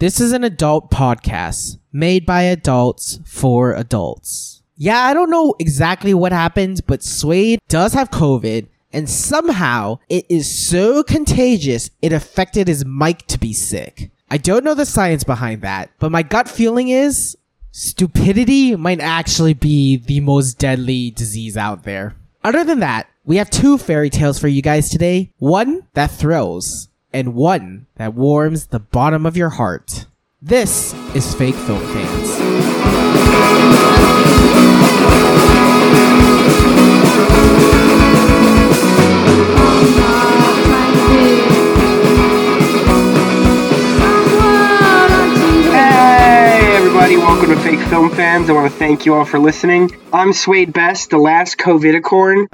This is an adult podcast made by adults for adults. Yeah, I don't know exactly what happened, but Swade does have COVID and somehow it is so contagious it affected his mic to be sick. I don't know the science behind that, but my gut feeling is stupidity might actually be the most deadly disease out there. Other than that, we have two fairy tales for you guys today. One that thrills, and one that warms the bottom of your heart. This is Fake Film Fans. Hey everybody, welcome to Fake Film Fans. I want to thank you all for listening. I'm Swade Best, the last COVIDicorn.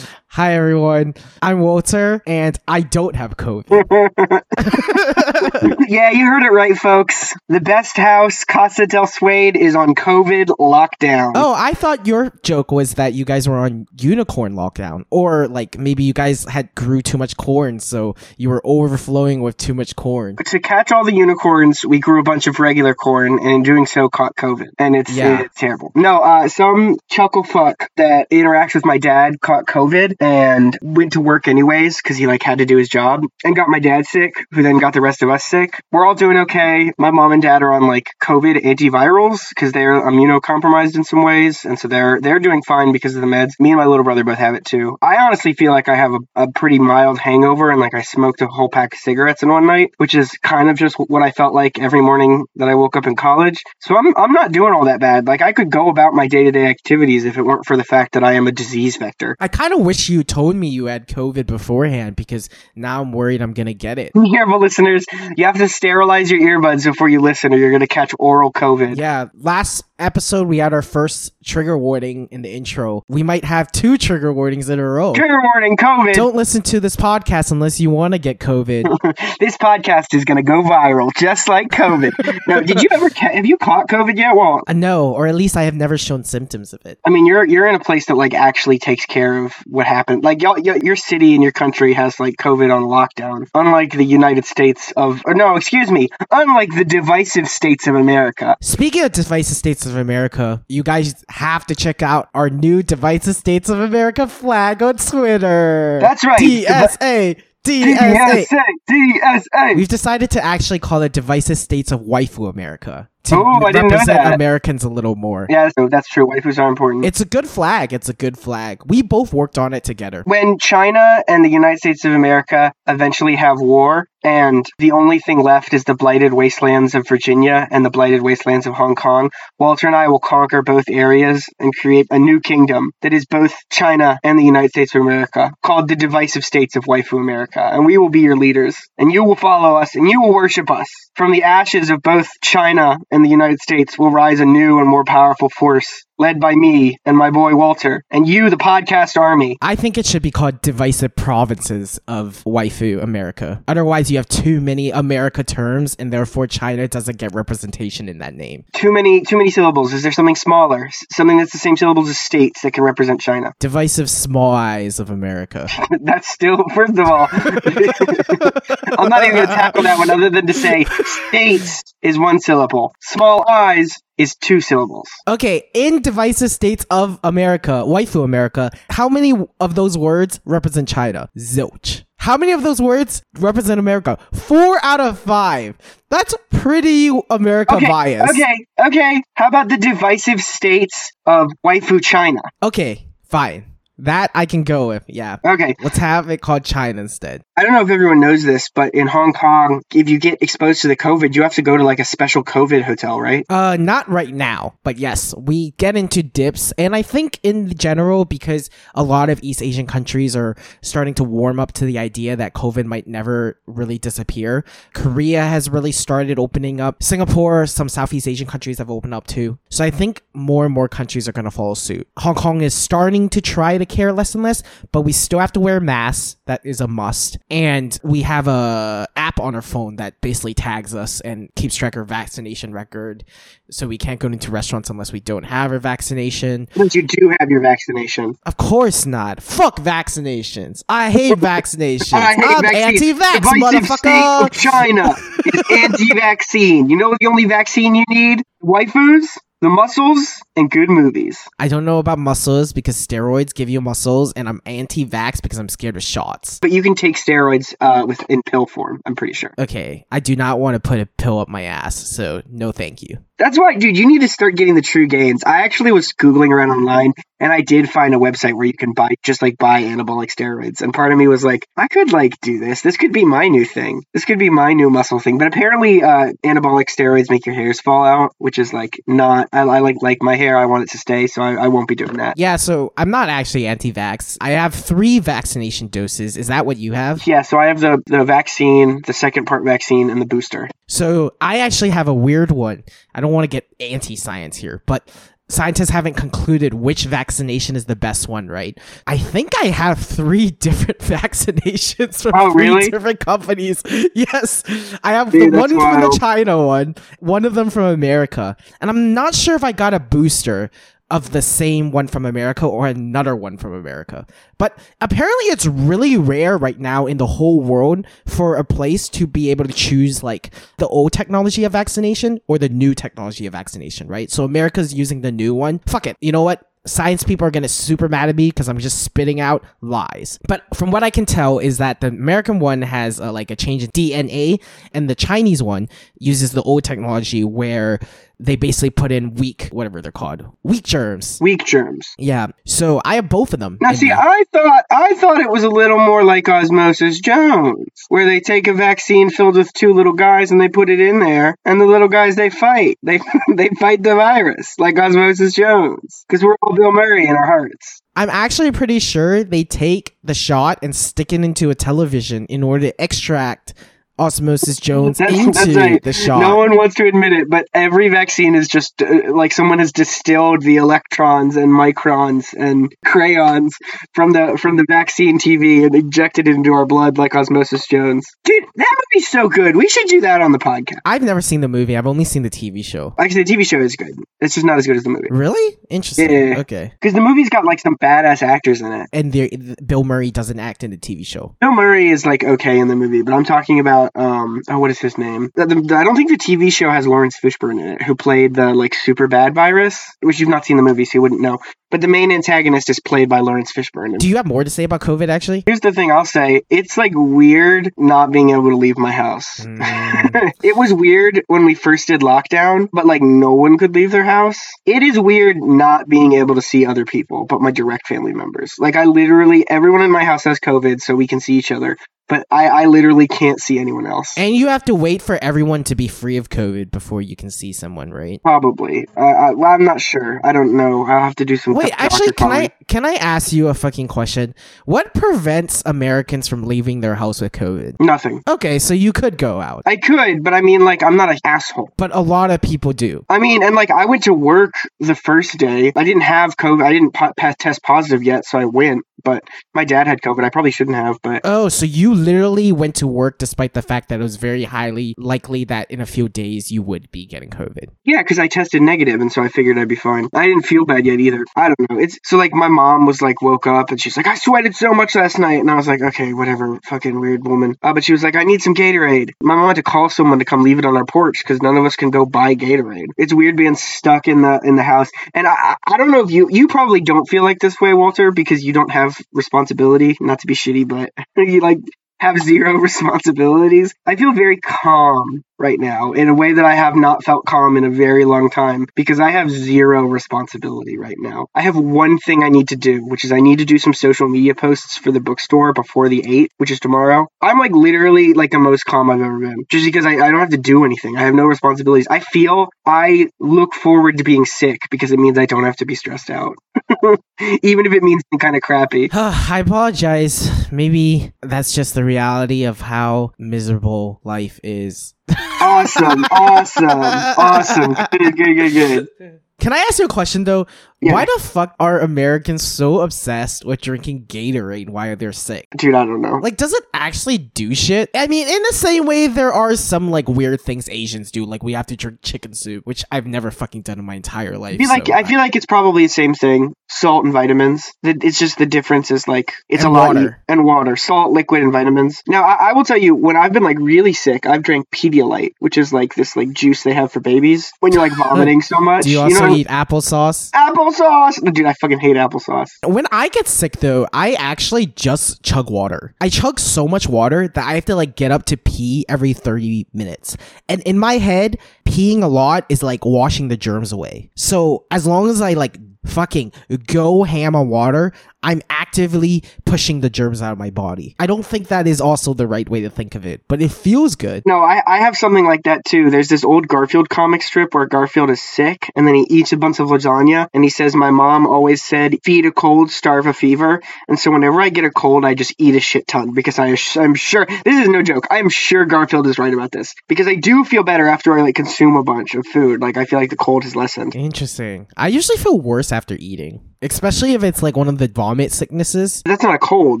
Hi everyone, I'm Walter, and I don't have COVID. yeah, you heard it right, folks. The best house, Casa del Swade, is on COVID lockdown. oh, I thought your joke was that you guys were on unicorn lockdown, or like maybe you guys had grew too much corn, so you were overflowing with too much corn. To catch all the unicorns, we grew a bunch of regular corn, and in doing so, caught COVID, and it's, Yeah. it's terrible. No, uh, some chuckle fuck that interacts with my dad caught COVID and went to work anyways because he like had to do his job and got my dad sick, who then got the rest of us sick. We're all doing okay. My mom and dad are on like COVID antivirals because they're immunocompromised in some ways, and so they're they're doing fine because of the meds. Me and my little brother both have it too. I honestly feel like I have a, a pretty mild hangover and like I smoked a whole pack of cigarettes in one night, which is kind of just what I felt like every morning that I woke up in college. So I'm I'm not doing all that bad. Like I could go about my day to day activities if it weren't for the fact that I am a disease vector. I kind of wish you told me you had COVID beforehand because now I'm worried I'm gonna get it. Careful, listeners. You have to sterilize your earbuds before you listen, or you're going to catch oral COVID. Yeah, last episode we had our first trigger warning in the intro. We might have two trigger warnings in a row. Trigger warning: COVID. Don't listen to this podcast unless you want to get COVID. this podcast is going to go viral, just like COVID. now, did you ever ca- have you caught COVID yet? Well, Uh, no, or at least I have never shown symptoms of it. I mean, you're you're in a place that like actually takes care of what happened. Like y'all, y- your city and your country has like COVID on lockdown, unlike the United States of, or no, excuse me, unlike the divisive states of America. Speaking of Divisive States of America, you guys have to check out our new Divisive States of America flag on Twitter. That's right. DSA. DSA. DSA, DSA. We've decided to actually call it Divisive States of Waifu America to Oh, I didn't know represent. Americans a little more. Yeah, so that's true. Waifus are important. It's a good flag. It's a good flag. We both worked on it together. when China and the United States of America eventually have war, and the only thing left is the blighted wastelands of Virginia and the blighted wastelands of Hong Kong, Walter and I will conquer both areas and create a new kingdom that is both China and the United States of America, called the Divisive States of Waifu America. And we will be your leaders, and you will follow us, and you will worship us. From the ashes of both China and the United States will rise a new and more powerful force, led by me and my boy Walter, and you, the podcast army. I think it should be called Divisive Provinces of Waifu America. Otherwise, you have too many America terms, and therefore China doesn't get representation in that name. too many too many syllables is there something smaller S- something that's the same syllables as states that can represent china Divisive Small Eyes of America. that's still first of all i'm not even going to tackle that one other than to say states is one syllable small eyes is two syllables Okay, in Divisive States of America, Waifu America, how many of those words represent China? Zilch. How many of those words represent America? Four out of five. That's pretty America okay bias. okay okay how about the divisive states of waifu china Okay, fine. That I can go with. Yeah. okay Let's have it called China instead. I don't know if everyone knows this, but in Hong Kong, if you get exposed to the COVID, you have to go to like a special COVID hotel, right? Uh, not right now, but yes, we get into dips, and I think in general, because a lot of East Asian countries are starting to warm up to the idea that COVID might never really disappear. Korea has really started opening up. Singapore, some Southeast Asian countries have opened up too. So I think more and more countries are going to follow suit. Hong Kong is starting to try to care less and less, but we still have to wear masks. That is a must. And we have a app on our phone that basically tags us and keeps track of our vaccination record. So we can't go into restaurants unless we don't have our vaccination. But you do have your vaccination. Of course not. Fuck vaccinations. I hate vaccinations. I hate I'm anti-vax, motherfucker. of China is anti-vaccine. You know the only vaccine you need? Waifus, the muscles, and good movies. I don't know about muscles because steroids give you muscles, and I'm anti-vax because I'm scared of shots. But you can take steroids uh, with in pill form. I'm pretty sure. Okay, I do not want to put a pill up my ass, so no thank you. That's why, dude. You need to start getting the true gains. I actually was googling around online, and I did find a website where you can buy just like buy anabolic steroids. And part of me was like, I could like do this. This could be my new thing. This could be my new muscle thing. But apparently, uh, anabolic steroids make your hairs fall out, which is like not. I, I like like my hair. I want it to stay, so I, I won't be doing that. Yeah, so I'm not actually anti-vax. I have three vaccination doses. Is that what you have? Yeah, so I have the the vaccine, the second part vaccine, and the booster. So I actually have a weird one. I don't want to get anti-science here, but scientists haven't concluded which vaccination is the best one, right? I think I have three different vaccinations from Oh, three really? different companies. Yes, I have Dude, the one from the. China one, one of them from America, and I'm not sure if I got a booster of the same one from America or another one from America. But apparently it's really rare right now in the whole world for a place to be able to choose like the old technology of vaccination or the new technology of vaccination, right? So America's using the new one. Fuck it. You know what? Science people are gonna super mad at me because I'm just spitting out lies. But from what I can tell is that the American one has uh, like a change in DNA, and the Chinese one uses the old technology where they basically put in weak, whatever they're called, weak germs. Weak germs. Yeah. So I have both of them. Now, see, me. I thought I thought it was a little more like Osmosis Jones, where they take a vaccine filled with two little guys and they put it in there, and the little guys they fight. They they fight the virus like Osmosis Jones, because we're all Bill Murray in our hearts. I'm actually pretty sure they take the shot and stick it into a television in order to extract Osmosis Jones That's, into that's right. the shot. No one wants to admit it, but every vaccine is just uh, like someone has distilled the electrons and microns and crayons from the from the vaccine TV and injected it into our blood like Osmosis Jones. Dude, that movie's so good. We should do that on the podcast. I've never seen the movie. I've only seen the TV show. Actually, the TV show is good. It's just not as good as the movie. Really? Interesting. Yeah. Okay. Because the movie's got like some badass actors in it. And Bill Murray doesn't act in the TV show. Bill Murray is like okay in the movie, but I'm talking about um oh what is his name? The, the, I don't think the TV show has Laurence Fishburne in it, who played the like super bad virus, which you've not seen the movie, so you wouldn't know. But the main antagonist is played by Laurence Fishburne. Do you have more to say about COVID? Actually. Here's the thing I'll say: it's like weird not being able to leave my house. Mm, it was weird when we first did lockdown, but like no one could leave their house. It is weird not being able to see other people, but my direct family members. Like I literally, everyone in my house has COVID, so we can see each other. But I, I literally can't see anyone else. and you have to wait for everyone to be free of COVID before you can see someone, right? Probably. Uh, I, well, I'm not sure. I don't know. I'll have to do some. Wait, actually, can. I can I ask you a fucking question? What prevents Americans from leaving their house with COVID? Nothing. Okay, so you could go out, I could, but I mean, like, I'm not an asshole. but a lot of people do. I mean, and like, I went to work the first day. I didn't have COVID. I didn't po- test positive yet, so I went. But my dad had COVID. I probably shouldn't have, but Oh, so you literally went to work despite the fact that it was very highly likely that in a few days you would be getting COVID. yeah, because I tested negative, and so I figured I'd be fine. I didn't feel bad yet either. I don't know. It's so like my mom was like woke up and she's like, I sweated so much last night, and I was like, okay, whatever, fucking weird woman. Uh, but she was like, I need some Gatorade. My mom had to call someone to come leave it on our porch because none of us can go buy Gatorade. It's weird being stuck in the in the house, and I I don't know if you you probably don't feel like this way, Walter, because you don't have responsibility. Not to be shitty, but you like have zero responsibilities. I feel very calm right now in a way that I have not felt calm in a very long time because I have zero responsibility right now. I have one thing I need to do, which is I need to do some social media posts for the bookstore before the 8th, which is tomorrow. I'm like literally like the most calm I've ever been just because I, I don't have to do anything. I have no responsibilities. I feel I look forward to being sick because it means I don't have to be stressed out. Even if it means kind of crappy. I apologize. Maybe that's just the reality of how miserable life is. Awesome, awesome, awesome. Good, good, good, good. Can I ask you a question though? Yeah. Why the fuck are Americans so obsessed with drinking Gatorade while they're they sick? Dude, I don't know. Like, does it actually do shit? I mean, in the same way, there are some like weird things Asians do, like we have to drink chicken soup, which I've never fucking done in my entire life. I feel like so- I feel like it's probably the same thing. Salt and vitamins. It's just the difference is like it's And a lot water. and water, salt, liquid, and vitamins. Now I, I will tell you when I've been like really sick, I've drank Pedialyte, which is like this like juice they have for babies when you're like vomiting so much. do you also know, eat applesauce? Applesauce? Dude, I fucking hate applesauce. When I get sick though, I actually just chug water. I chug so much water that I have to like get up to pee every 30 minutes. And in my head, peeing a lot is like washing the germs away. So as long as I like fucking go ham on water, I'm actively pushing the germs out of my body. I don't think that is also the right way to think of it, but it feels good. No, I, I have something like that too. There's this old Garfield comic strip where Garfield is sick and then he eats a bunch of lasagna and he says, My mom always said, feed a cold, starve a fever. And so whenever I get a cold, I just eat a shit ton because I, I'm sure, this is no joke, I am sure Garfield is right about this because I do feel better after I like consume a bunch of food. Like I feel like the cold has lessened. Interesting. I usually feel worse after eating, especially if it's like one of the vomit sicknesses. That's not a cold,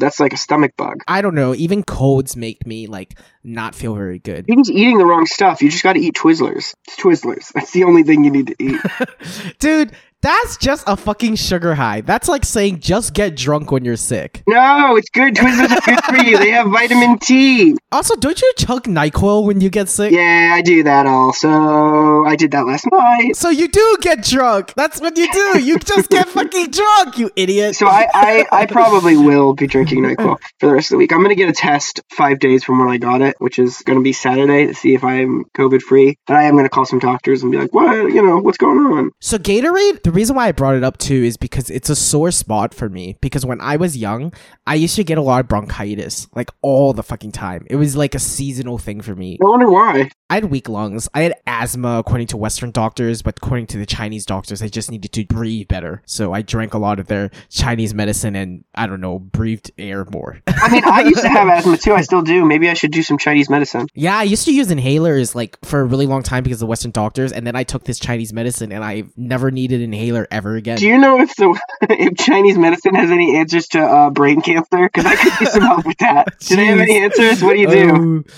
that's like a stomach bug. I don't know. Even colds make me like not feel very good. You're just eating the wrong stuff. You just got to eat Twizzlers. It's Twizzlers. That's the only thing you need to eat. Dude, that's just a fucking sugar high. That's like saying just get drunk when you're sick. no, it's good. Twizzlers are good for you. They have vitamin T. Also, don't you chug NyQuil when you get sick? Yeah, I do that also. I did that last night. So you do get drunk. That's what you do. You just get fucking drunk, you idiot. So I, I, I probably will be drinking NyQuil for the rest of the week. I'm going to get a test five days from when I got it, which is going to be Saturday to see if I'm COVID free. And I am going to call some doctors and be like, what, you know, what's going on? So Gatorade, the reason why I brought it up too is because it's a sore spot for me. Because when I was young, I used to get a lot of bronchitis, like all the fucking time. It was like a seasonal thing for me. I wonder why. I had weak lungs. I had asthma according to Western doctors, but according to the Chinese doctors, I just needed to breathe better. So I drank a lot of their Chinese medicine and I don't know, breathed air more. I mean, I used to have asthma too. I still do. Maybe I should do some Chinese medicine. yeah, I used to use inhalers like for a really long time because of the Western doctors, and then I took this Chinese medicine and I never needed an inhaler ever again. Do you know if the if Chinese medicine has any answers to uh, brain cancer? Because I could use some help with that. Do they have any answers? What do you do? Oh,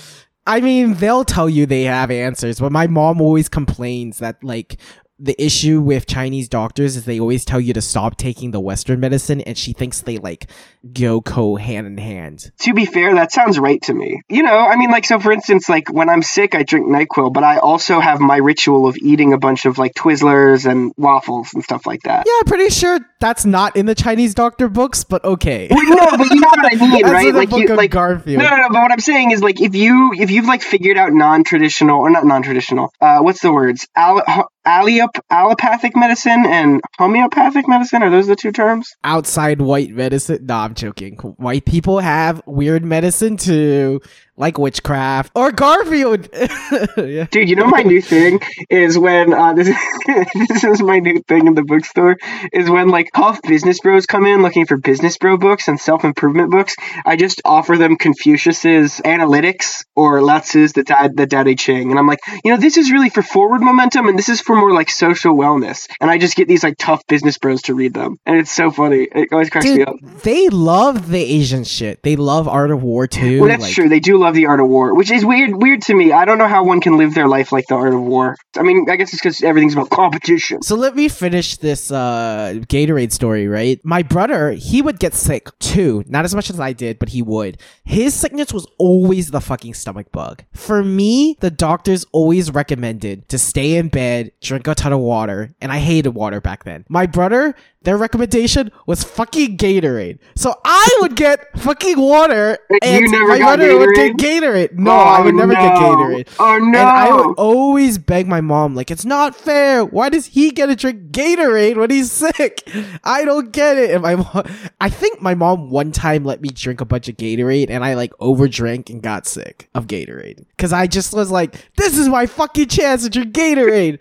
I mean, they'll tell you they have answers, but my mom always complains that like the issue with Chinese doctors is they always tell you to stop taking the Western medicine, and she thinks they like go co hand in hand. To be fair, that sounds right to me. You know, I mean, like, so for instance, like when I'm sick, I drink NyQuil, but I also have my ritual of eating a bunch of like Twizzlers and waffles and stuff like that. Yeah, I'm pretty sure that's not in the Chinese doctor books, but okay. Well, no, but you know what I mean, right? Like, you, like, Garfield. no, no, no. But what I'm saying is, like, if you if you've like figured out non-traditional or not non-traditional, uh, what's the words? Ho- Allop- allopathic medicine and homeopathic medicine are those the two terms? Outside white medicine. No, I'm joking. White people have weird medicine too, like witchcraft or Garfield. yeah. Dude, you know my new thing is when uh, this, this is my new thing in the bookstore is when like tough business bros come in looking for business bro books and self improvement books. I just offer them Confucius's Analects or Lao Tzu's the Dad the Dao De Ching, and I'm like, you know, this is really for forward momentum, and this is for more like social wellness. And I just get these like tough business bros to read them, and it's so funny. It always cracks me up. they love the Asian shit. They love Art of War too. Well, that's like- true. They do love the art of war, which is weird. Weird to me. I don't know how one can live their life like the art of war. I mean, I guess it's because everything's about competition. So let me finish this uh Gatorade story, right? My brother, he would get sick too. Not as much as I did, but he would. His sickness was always the fucking stomach bug. For me, the doctors always recommended to stay in bed, drink a ton of water, and I hated water back then. My brother, their recommendation was fucking Gatorade. So I would get fucking water and my brother would get Gatorade. No, oh, I would Oh, never get. Gatorade. Oh no! And I would always beg my mom, like, it's not fair. Why does he get to drink Gatorade when he's sick? I don't get it. And my mom, I think my mom one time let me drink a bunch of Gatorade and I like overdrank and got sick of Gatorade. Cause I just was like, this is my fucking chance to drink Gatorade.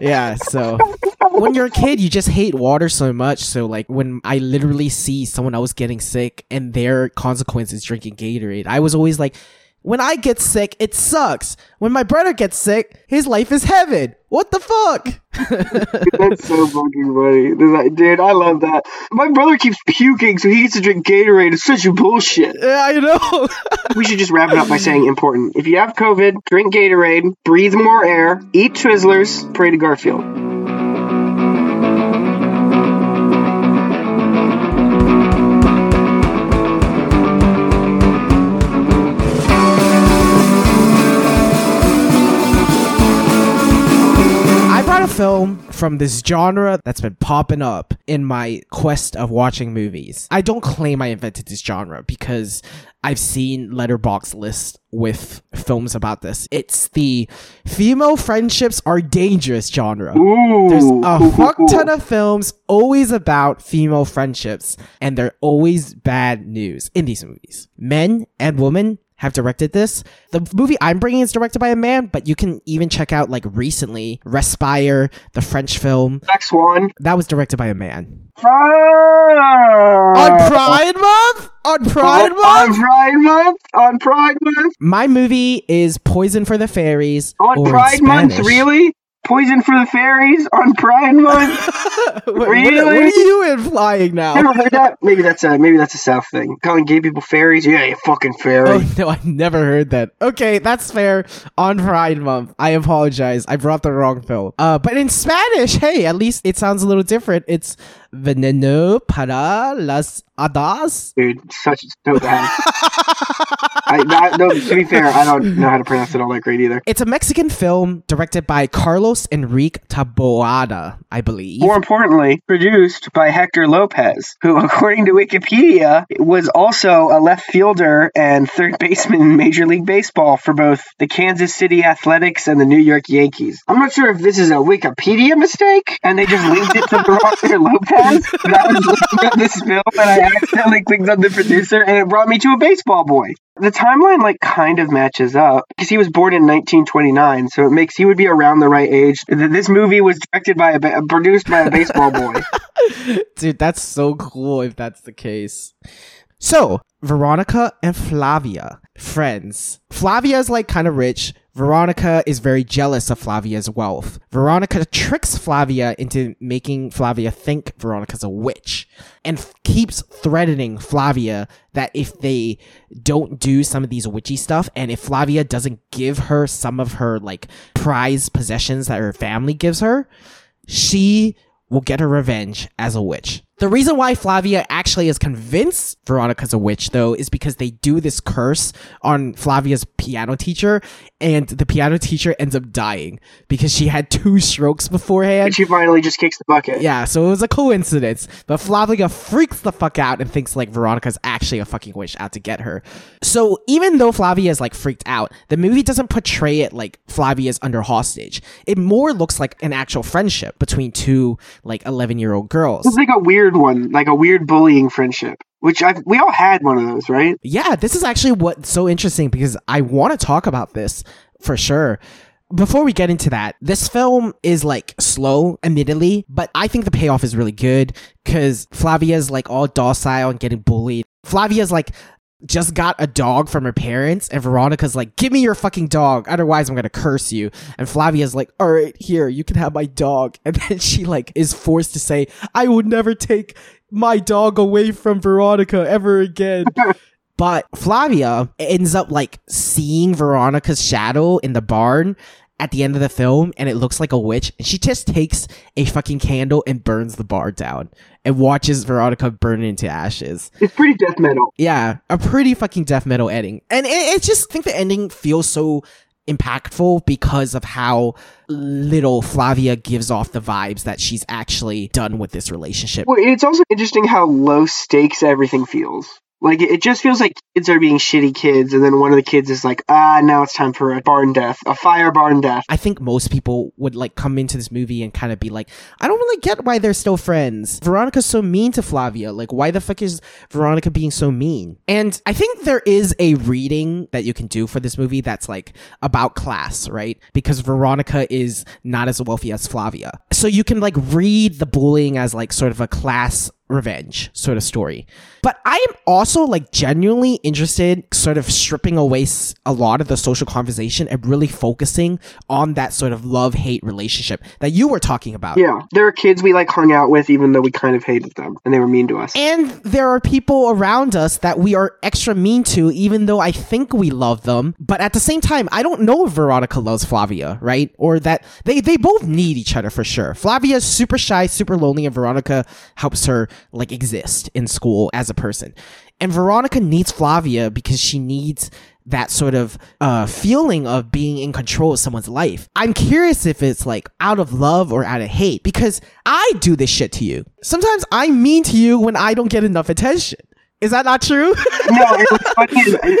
Yeah, so when you're a kid, you just hate water so much. So like when I literally see someone else getting sick and their consequence is drinking Gatorade, I was always like, When I get sick, it sucks. When my brother gets sick, his life is heaven. What the fuck? That's so fucking funny. Dude, I love that. My brother keeps puking, so he gets to drink Gatorade. It's such a bullshit. Yeah, I know. We should just wrap it up by saying important. If you have COVID, drink Gatorade, breathe more air, eat Twizzlers, pray to Garfield. Brought a film from this genre that's been popping up in my quest of watching movies. I don't claim I invented this genre because I've seen Letterboxd lists with films about this. It's the female friendships are dangerous genre. Ooh. There's a fuck ton of films always about female friendships, and they're always bad news in these movies. Men and women have directed this. The movie I'm bringing is directed by a man, but you can even check out like recently Respire, the French film Black Swan. that was directed by a man. On On Pride Month, on Pride oh, on, Month. On Pride Month. On Pride Month. My movie is Poison for the Fairies. On Pride Month, really? Poison for the fairies on Pride Month. What- what- Really? what are you implying now? Never heard that? Maybe that's a maybe that's a South thing. Calling gay people fairies? Yeah, you fucking fairy. Oh no, I never heard that. Okay, that's fair. On Pride Month, I apologize. I brought the wrong film. Uh, but in Spanish, hey, at least it sounds a little different. It's Veneno para las hadas. Dude, such so bad. I, I, no, to be fair, I don't know how to pronounce it all that great either. It's a Mexican film directed by Carlos Enrique Taboada, I believe. More importantly, produced by Hector Lopez, who, according to Wikipedia, was also a left fielder and third baseman in Major League Baseball for both the Kansas City Athletics and the New York Yankees. I'm not sure if this is a Wikipedia mistake and they just linked it to Hector Lopez, but I was looking at this film and I accidentally clicked on the producer and it brought me to a baseball boy. The timeline like kind of matches up because he was born in 1929, so it makes he would be around the right age. This movie was directed by a produced by a baseball boy. Dude, that's so cool if that's the case. So, Veronica and Flavia, friends. Flavia is like kind of rich. Veronica is very jealous of Flavia's wealth. Veronica tricks Flavia into making Flavia think Veronica's a witch and f- keeps threatening Flavia that if they don't do some of these witchy stuff and if Flavia doesn't give her some of her like prized possessions that her family gives her, she will get her revenge as a witch. The reason why Flavia actually is convinced Veronica's a witch, though, is because they do this curse on Flavia's piano teacher, and the piano teacher ends up dying because she had two strokes beforehand. And she finally just kicks the bucket. Yeah, so it was a coincidence. But Flavia freaks the fuck out and thinks like Veronica's actually a fucking witch out to get her. So even though Flavia is like freaked out, the movie doesn't portray it like Flavia's under hostage. It more looks like an actual friendship between two like 11 year old girls. It's like a weird one, like a weird bullying friendship, which I we all had one of those, right? Yeah, this is actually what's so interesting because I want to talk about this for sure. Before we get into that, this film is like slow, admittedly, but I think the payoff is really good because Flavia's like all docile and getting bullied. Flavia's like just got a dog from her parents, and Veronica's like, Give me your fucking dog, otherwise I'm gonna curse you. And Flavia's like, All right, here, you can have my dog. And then she like is forced to say, I would never take my dog away from Veronica ever again. But Flavia ends up like seeing Veronica's shadow in the barn at the end of the film and it looks like a witch and she just takes a fucking candle and burns the bar down and watches Veronica burn into ashes. It's pretty death metal. Yeah, a pretty fucking death metal ending. And it, it just I think the ending feels so impactful because of how little Flavia gives off the vibes that she's actually done with this relationship. Well, it's also interesting how low stakes everything feels. Like it just feels like kids are being shitty kids, and then one of the kids is like, ah, now it's time for a barn death, a fire barn death. I think most people would like come into this movie and kind of be like, I don't really get why they're still friends. Veronica's so mean to Flavia. Like, why the fuck is Veronica being so mean? And I think there is a reading that you can do for this movie that's like about class, right? Because Veronica is not as wealthy as Flavia. So you can like read the bullying as like sort of a class revenge sort of story. But I am also like genuinely interested, sort of stripping away a lot of the social conversation and really focusing on that sort of love hate relationship that you were talking about. Yeah, there are kids we like hung out with, even though we kind of hated them and they were mean to us. And there are people around us that we are extra mean to, even though I think we love them. But at the same time, I don't know if Veronica loves Flavia, right? Or that they, they both need each other for sure. Flavia's super shy, super lonely, and Veronica helps her like exist in school as a person. And Veronica needs Flavia because she needs that sort of uh, feeling of being in control of someone's life. I'm curious if it's like out of love or out of hate because I do this shit to you. Sometimes I'm mean to you when I don't get enough attention. Is that not true? no,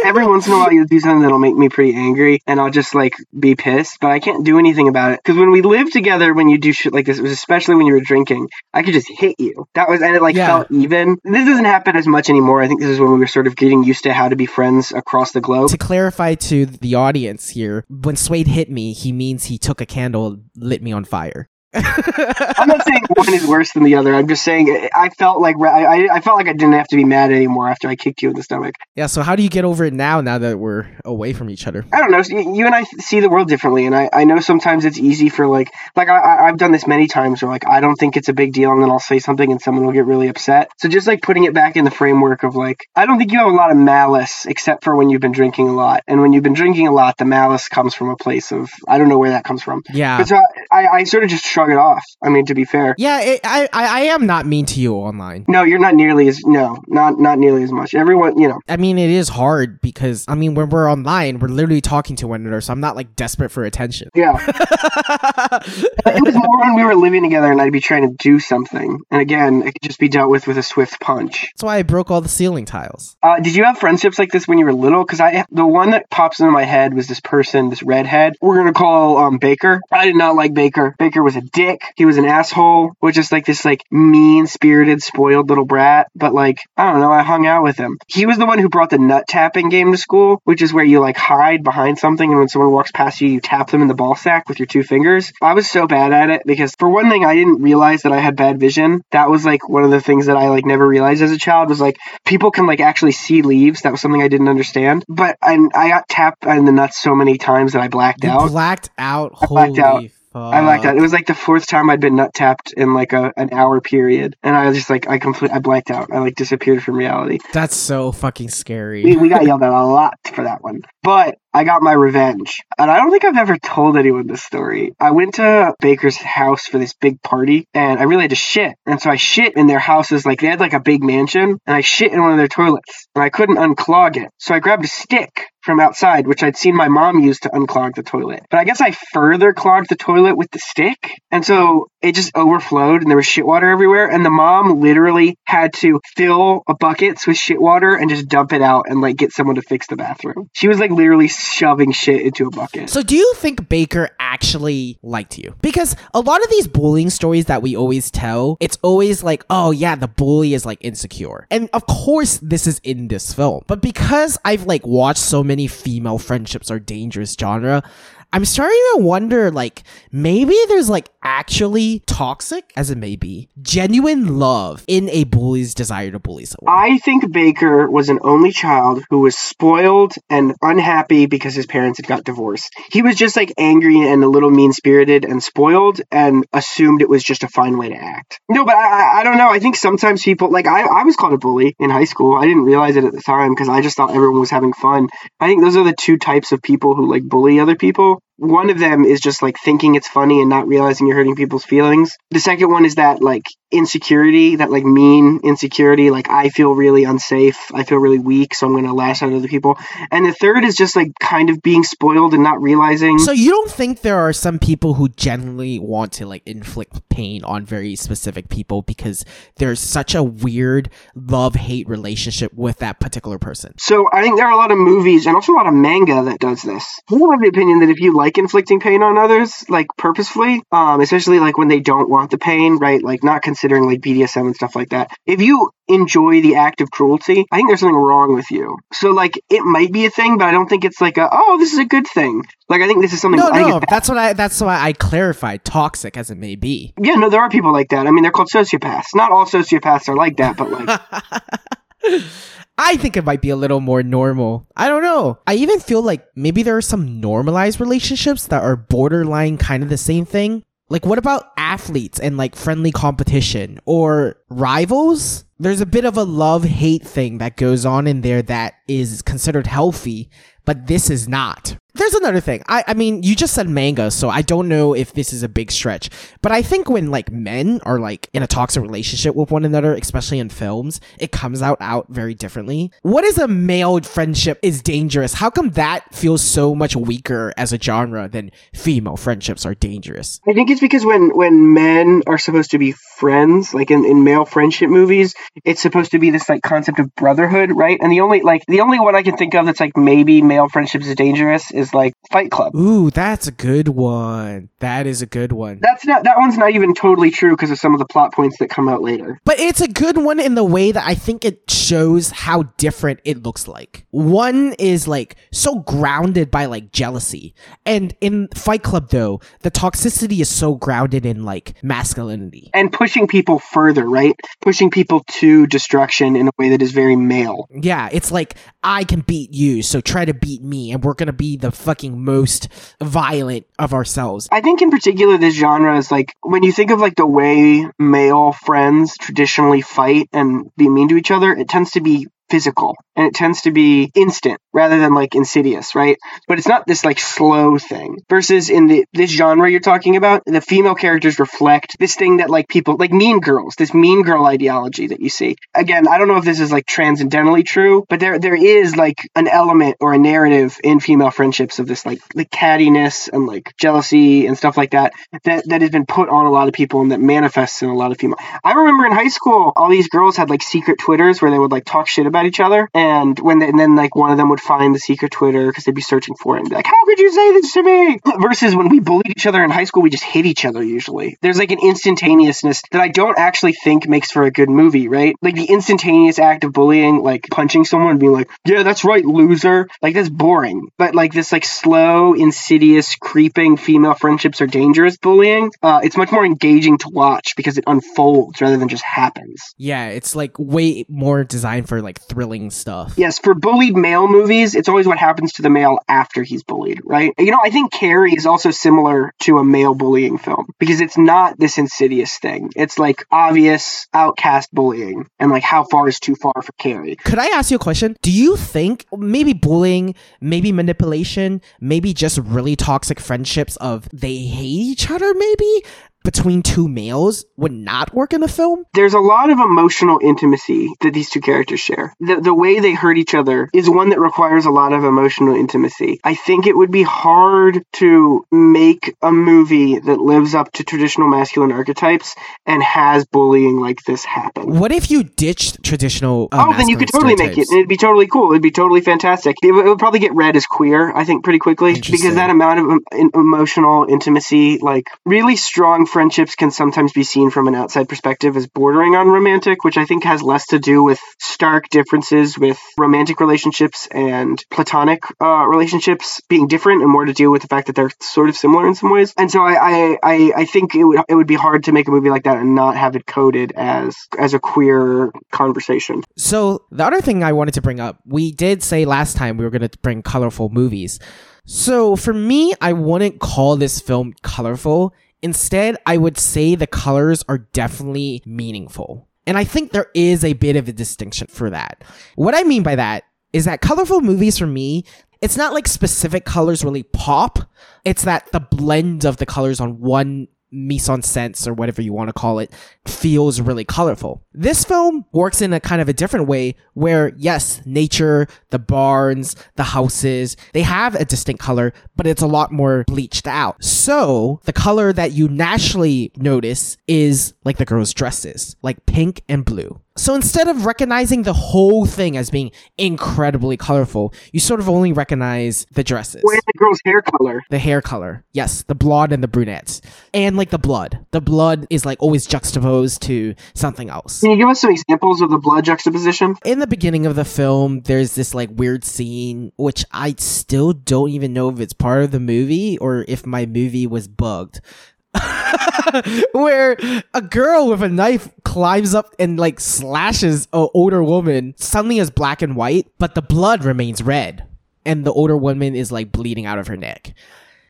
every once in a while you'll do something that'll make me pretty angry, and I'll just like be pissed, but I can't do anything about it. Because when we lived together, when you do shit like this, it was especially when you were drinking, I could just hit you. That was, and it like Yeah. felt even. This doesn't happen as much anymore. I think this is when we were sort of getting used to how to be friends across the globe. to clarify to the audience here, when Swade hit me, he means he took a candle, lit me on fire. I'm not saying one is worse than the other. I'm just saying I felt like I, I- I felt like I didn't have to be mad anymore after I kicked you in the stomach. Yeah, so how do you get over it now, now that we're away from each other? I don't know. You and I see the world differently, and I, I know sometimes it's easy for like like I, I I've done this many times where like I don't think it's a big deal, and then I'll say something and someone will get really upset. So just like putting it back in the framework of like I don't think you have a lot of malice except for when you've been drinking a lot, and when you've been drinking a lot, the malice comes from a place of I don't know where that comes from. Yeah. But so I, I sort of just shrug it off. I mean, to be fair. Yeah, it, I, I I am not mean to you online. No, you're not nearly as no, not not nearly as much. Everyone, you know, I mean, it is hard because I mean, when we're online, we're literally talking to one another, so I'm not like desperate for attention. yeah. it was more when we were living together and I'd be trying to do something. And again, it could just be dealt with with a swift punch. That's why I broke all the ceiling tiles. Uh, did you have friendships like this when you were little? Because I, the one that pops into my head was this person, this redhead. We're gonna call um, Baker. I did not like Baker. Baker was a dick. He was an asshole. Was just like this like mean spirited, spoiled little brat. But like I don't know, I hung out with him. He was the one who brought the nut tapping game to school, which is where you like hide behind something, and when someone walks past you, you tap them in the ball sack with your two fingers. I was so bad at it because for one thing, I didn't realize that I had bad vision. That was like one of the things that I like never realized as a child was like people can like actually see leaves. That was something I didn't understand. But I, I got tapped in the nuts so many times that I blacked You out. blacked out. I blacked Holy out. I blacked out. It was like the fourth time I'd been nut tapped in like a an hour period, and I was just like I complete I blacked out. I like disappeared from reality. That's so fucking We, scary. we got yelled at a lot for that one. But I got my revenge. And I don't think I've ever told anyone this story. I went to Baker's house for this big party and I really had to shit. And so I shit in their houses. Like they had like a big mansion and I shit in one of their toilets and I couldn't unclog it. So I grabbed a stick from outside, which I'd seen my mom use to unclog the toilet. But I guess I further clogged the toilet with the stick. And so it just overflowed and there was shit water everywhere. And the mom literally had to fill a buckets with shit water and just dump it out and like get someone to fix the bathroom. She was like literally shoving shit into a bucket. So, do you think Baker actually liked you? Because a lot of these bullying stories that we always tell, it's always like, oh, yeah, the bully is like insecure. And of course, this is in this film. But because I've like watched so many female friendships are dangerous genre, I'm starting to wonder, like, maybe there's like actually toxic, as it may be, genuine love in a bully's desire to bully someone. I think Baker was an only child who was spoiled and unhappy because his parents had got divorced. He was just like angry and a little mean spirited and spoiled and assumed it was just a fine way to act. No, but I, I- don't know. I think sometimes people, like, I, I was called a bully in high school. I didn't realize it at the time because I just thought everyone was having fun. I think those are the two types of people who like bully other people. One of them is just like thinking it's funny and not realizing you're hurting people's feelings. The second one is that like insecurity, that like mean insecurity, like I feel really unsafe, I feel really weak, so I'm going to lash out at other people. And the third is just like kind of being spoiled and not realizing. So you don't think there are some people who genuinely want to like inflict pain on very specific people because there's such a weird love hate relationship with that particular person? So I think there are a lot of movies and also a lot of manga that does this. I'm of the opinion that if you like inflicting pain on others, like purposefully, um, especially like when they don't want the pain, right? Like not considering like BDSM and stuff like that. If you enjoy the act of cruelty, I think there's something wrong with you. So like it might be a thing, but I don't think it's like a oh this is a good thing. Like I think this is something. No, I no, that's what I. That's why I clarified toxic as it may be. Yeah, no, there are people like that. I mean, they're called sociopaths. Not all sociopaths are like that, but like I think it might be a little more normal. I don't know. I even feel like maybe there are some normalized relationships that are borderline kind of the same thing. Like, what about athletes and like friendly competition or rivals? There's a bit of a love hate thing that goes on in there that is considered healthy, but this is not. There's another thing. I, I mean, you just said manga, so I don't know if this is a big stretch. But I think when like men are like in a toxic relationship with one another, especially in films, it comes out out very differently. What is a male friendship is dangerous? How come that feels so much weaker as a genre than female friendships are dangerous? I think it's because when when men are supposed to be friends, like in, in male friendship movies, it's supposed to be this like concept of brotherhood, right? And the only like the only one I can think of that's like maybe male friendships is dangerous like Fight Club. Ooh, that's a good one. That is a good one. That's not that one's not even totally true because of some of the plot points that come out later. But it's a good one in the way that I think it shows how different it looks like. One is like so grounded by like jealousy. And in Fight Club though, the toxicity is so grounded in like masculinity. And pushing people further, right? Pushing people to destruction in a way that is very male. Yeah, it's like I can beat you, so try to beat me and we're going to be the fucking most violent of ourselves. I think in particular this genre is like when you think of like the way male friends traditionally fight and be mean to each other, it tends to be physical and it tends to be instant rather than like insidious, right? But it's not this like slow thing. Versus in the this genre you're talking about, the female characters reflect this thing that like people like mean girls, this mean girl ideology that you see. Again, I don't know if this is like transcendentally true, but there there is like an element or a narrative in female friendships of this like the cattiness and like jealousy and stuff like that that that has been put on a lot of people and that manifests in a lot of female. I remember in high school all these girls had like secret Twitters where they would like talk shit about each other and when they, and then like one of them would find the secret Twitter because they'd be searching for it and be like, "How could you say this to me?" Versus when we bullied each other in high school, we just hit each other. Usually, there's like an instantaneousness that I don't actually think makes for a good movie, right? Like the instantaneous act of bullying, like punching someone and being like, "Yeah, that's right, loser." Like that's boring. But like this like slow, insidious, creeping female friendships are dangerous bullying. Uh, it's much more engaging to watch because it unfolds rather than just happens. Yeah, it's like way more designed for like thrilling stuff. Yes, for bullied male movies, it's always what happens to the male after he's bullied, right? You know, I think Carrie is also similar to a male bullying film because it's not this insidious thing. It's like obvious outcast bullying and like how far is too far for Carrie. Could I ask you a question? Do you think maybe bullying, maybe manipulation, maybe just really toxic friendships of they hate each other, maybe? Between two males would not work in a film? There's a lot of emotional intimacy that these two characters share. The, the way they hurt each other is one that requires a lot of emotional intimacy. I think it would be hard to make a movie that lives up to traditional masculine archetypes and has bullying like this happen. What if you ditched traditional? Uh, oh, then you could totally make it. and It'd be totally cool. It'd be totally fantastic. It would, it would probably get read as queer, I think, pretty quickly because that amount of um, emotional intimacy, like really strong friendships, can sometimes be seen from an outside perspective as bordering on romantic, which I think has less to do with stark differences with romantic relationships and platonic uh, relationships being different, and more to do with the fact that they're sort of similar in some ways. And so I, I, I, I think it would it would be hard to make a movie like that and not have it coded as as a queer conversation. So the other thing I wanted to bring up, we did say last time we were going to bring colorful movies. So for me, I wouldn't call this film colorful. Instead, I would say the colors are definitely meaningful. And I think there is a bit of a distinction for that. What I mean by that is that colorful movies for me, it's not like specific colors really pop. It's that the blend of the colors on one mise en sense or whatever you want to call it feels really colorful. This film works in a kind of a different way where yes, nature, the barns, the houses, they have a distinct color, but it's a lot more bleached out. So the color that you naturally notice is like the girls' dresses, like pink and blue. So instead of recognizing the whole thing as being incredibly colorful, you sort of only recognize the dresses. Well, and the girl's hair color. the hair color. Yes, the blonde and the brunettes. And like the blood. The blood is like always juxtaposed to something else. Can you give us some examples of the blood juxtaposition? In the beginning of the film, there's this like weird scene, which I still don't even know if it's part of the movie or if my movie was bugged. where a girl with a knife climbs up and like slashes a older woman suddenly is black and white, but the blood remains red. And the older woman is like bleeding out of her neck.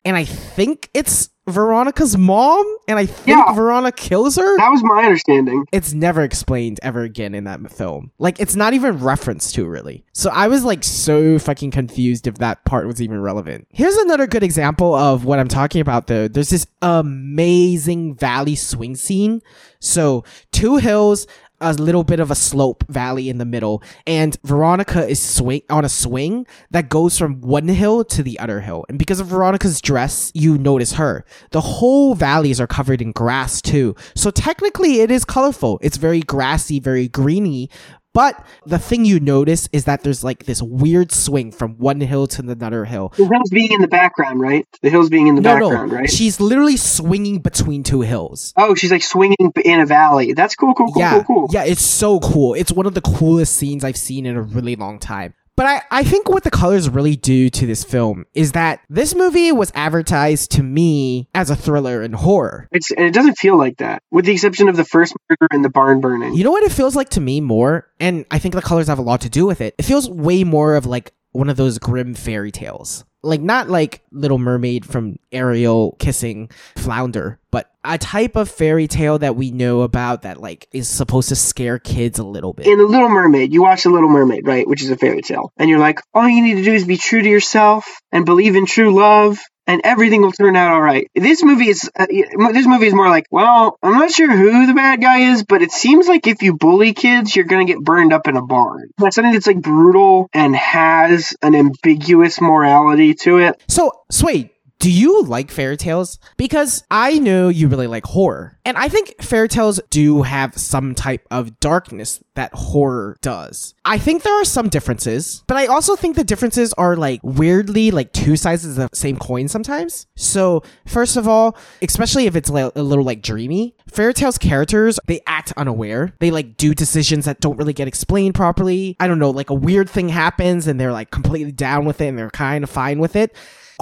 And I think it's Veronica's mom, and I think Yeah. Veronica kills her That was my understanding. it's never explained ever again in that film. Like it's not even referenced to really. So I was like so fucking confused if that part was even relevant. Here's another good example of what I'm talking about though. There's this amazing valley swing scene. So two hills, a little bit of a slope valley in the middle, and Veronica is swing on a swing that goes from one hill to the other hill. And because of Veronica's dress, you notice her. The whole valleys are covered in grass too. So technically it is colorful. It's very grassy, very greeny. But the thing you notice is that there's like this weird swing from one hill to another hill. The hills being in the background, right? The hills being in the No, background, no, right? she's literally swinging between two hills. Oh, she's like swinging in a valley. That's cool, cool, cool, yeah, cool, cool. yeah, it's so cool. It's one of the coolest scenes I've seen in a really long time. But I, I think what the colors really do to this film is that this movie was advertised to me as a thriller and horror. It's and it doesn't feel like that, with the exception of the first murder and the barn burning. You know what it feels like to me more? And I think the colors have a lot to do with it. It feels way more of like one of those grim fairy tales. Like not like Little Mermaid from Ariel kissing Flounder, but a type of fairy tale that we know about that like is supposed to scare kids a little bit. in The Little Mermaid, you watch The Little Mermaid, right, which is a fairy tale, and you're like, all you need to do is be true to yourself and believe in true love, and everything will turn out all right. This movie is uh, this movie is more like, well, I'm not sure who the bad guy is, but it seems like if you bully kids, you're gonna get burned up in a barn. That's something that's like brutal and has an ambiguous morality to it. So, Swade, do you like fairy tales? Because I know you really like horror. And I think fairy tales do have some type of darkness that horror does. I think there are some differences, but I also think the differences are like weirdly like two sides of the same coin sometimes. So, first of all, especially if it's like a little like dreamy, fairy tales characters, they act unaware. They like do decisions that don't really get explained properly. I don't know, like a weird thing happens and they're like completely down with it and they're kind of fine with it.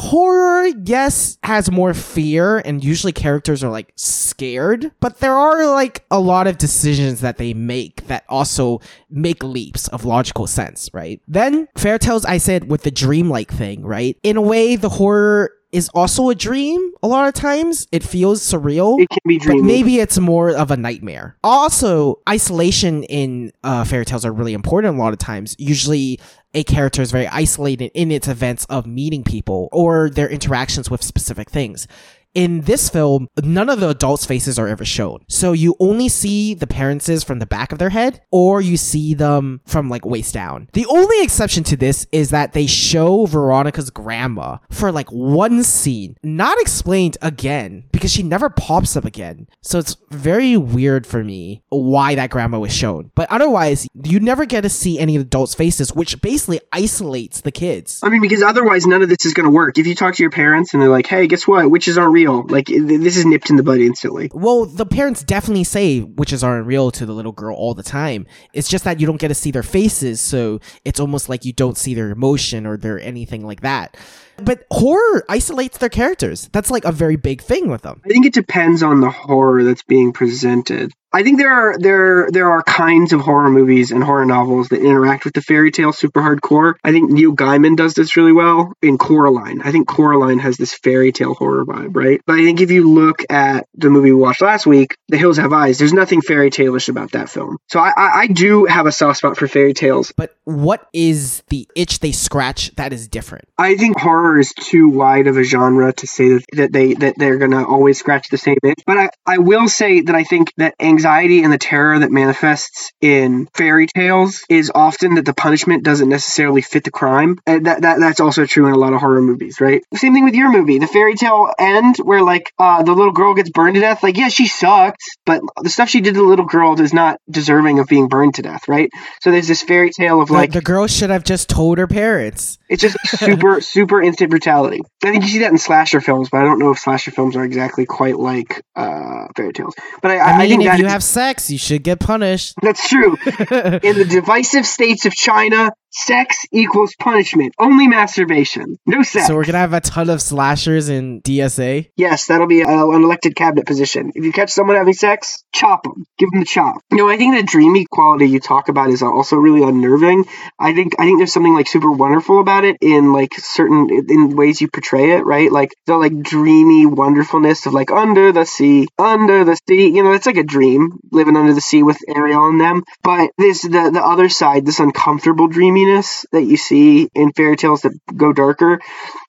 Horror, yes, has more fear, and usually characters are like scared, but there are like a lot of decisions that they make that also make leaps of logical sense, right? Then, fairy tales, I said with the dreamlike thing, right? In a way, the horror is also a dream a lot of times. It feels surreal. It can be But maybe it's more of a nightmare. Also, isolation in uh, fairy tales are really important a lot of times. Usually, a character is very isolated in its events of meeting people or their interactions with specific things. In this film, none of the adults' faces are ever shown. So you only see the parents' from the back of their head, or you see them from like waist down. The only exception to this is that they show Veronica's grandma for like one scene, not explained again, because she never pops up again. So it's very weird for me why that grandma was shown. But otherwise, you never get to see any of adults' faces, which basically isolates the kids. I mean, because otherwise, none of this is going to work. If you talk to your parents and they're like, "Hey, guess what? Witches aren't real." Like th- this is nipped in the bud instantly. Well, the parents definitely say witches aren't real to the little girl all the time. It's just that you don't get to see their faces, so it's almost like you don't see their emotion or their anything like that. But horror isolates their characters. That's like a very big thing with them. I think it depends on the horror that's being presented. I think there are there there are kinds of horror movies and horror novels that interact with the fairy tale super hardcore. I think Neil Gaiman does this really well in Coraline. I think Coraline has this fairy tale horror vibe, right? But I think if you look at the movie we watched last week, The Hills Have Eyes, there's nothing fairy tale-ish about that film. So I, I, I do have a soft spot for fairy tales. But what is the itch they scratch that is different? I think horror is too wide of a genre to say that, that they that they're gonna always scratch the same itch. But I, I will say that I think that anxiety anxiety and the terror that manifests in fairy tales is often that the punishment doesn't necessarily fit the crime. And that, that that's also true in a lot of horror movies, right? Same thing with your movie, the fairy tale end where like uh, the little girl gets burned to death. Like, yeah, she sucked, but the stuff she did to the little girl is not deserving of being burned to death, right? So there's this fairy tale of like the girl should have just told her parents. it's just super, super instant brutality. I think you see that in slasher films, but I don't know if slasher films are exactly quite like uh, fairy tales. But I, I I, mean, think if that you have sex, you should get punished. that's true. In the divisive states of China, sex equals punishment. Only masturbation. No sex. so we're gonna have a ton of slashers in DSA. Yes, that'll be uh, an elected cabinet position. If you catch someone having sex, chop them. Give them the chop. You know, I think the dreamy quality you talk about is also really unnerving. I think I think there's something like super wonderful about it in like certain in ways you portray it, right? Like the like dreamy wonderfulness of like under the sea, under the sea. You know, it's like a dream living under the sea with Ariel and them. But there's the the other side, this uncomfortable dreaminess that you see in fairy tales that go darker.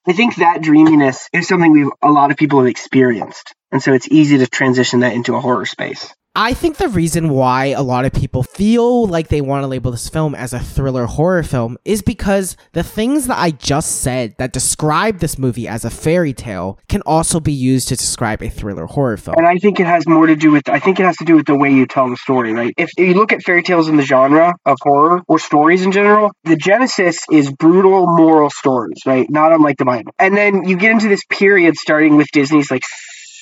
I think that dreaminess is something we've a lot of people have experienced. And so it's easy to transition that into a horror space. I think the reason why a lot of people feel like they want to label this film as a thriller horror film is because the things that I just said that describe this movie as a fairy tale can also be used to describe a thriller horror film. And I think it has more to do with I think it has to do with the way you tell the story, right? If you look at fairy tales in the genre of horror or stories in general, the genesis is brutal moral stories, right? Not unlike the Bible. And then you get into this period starting with Disney's like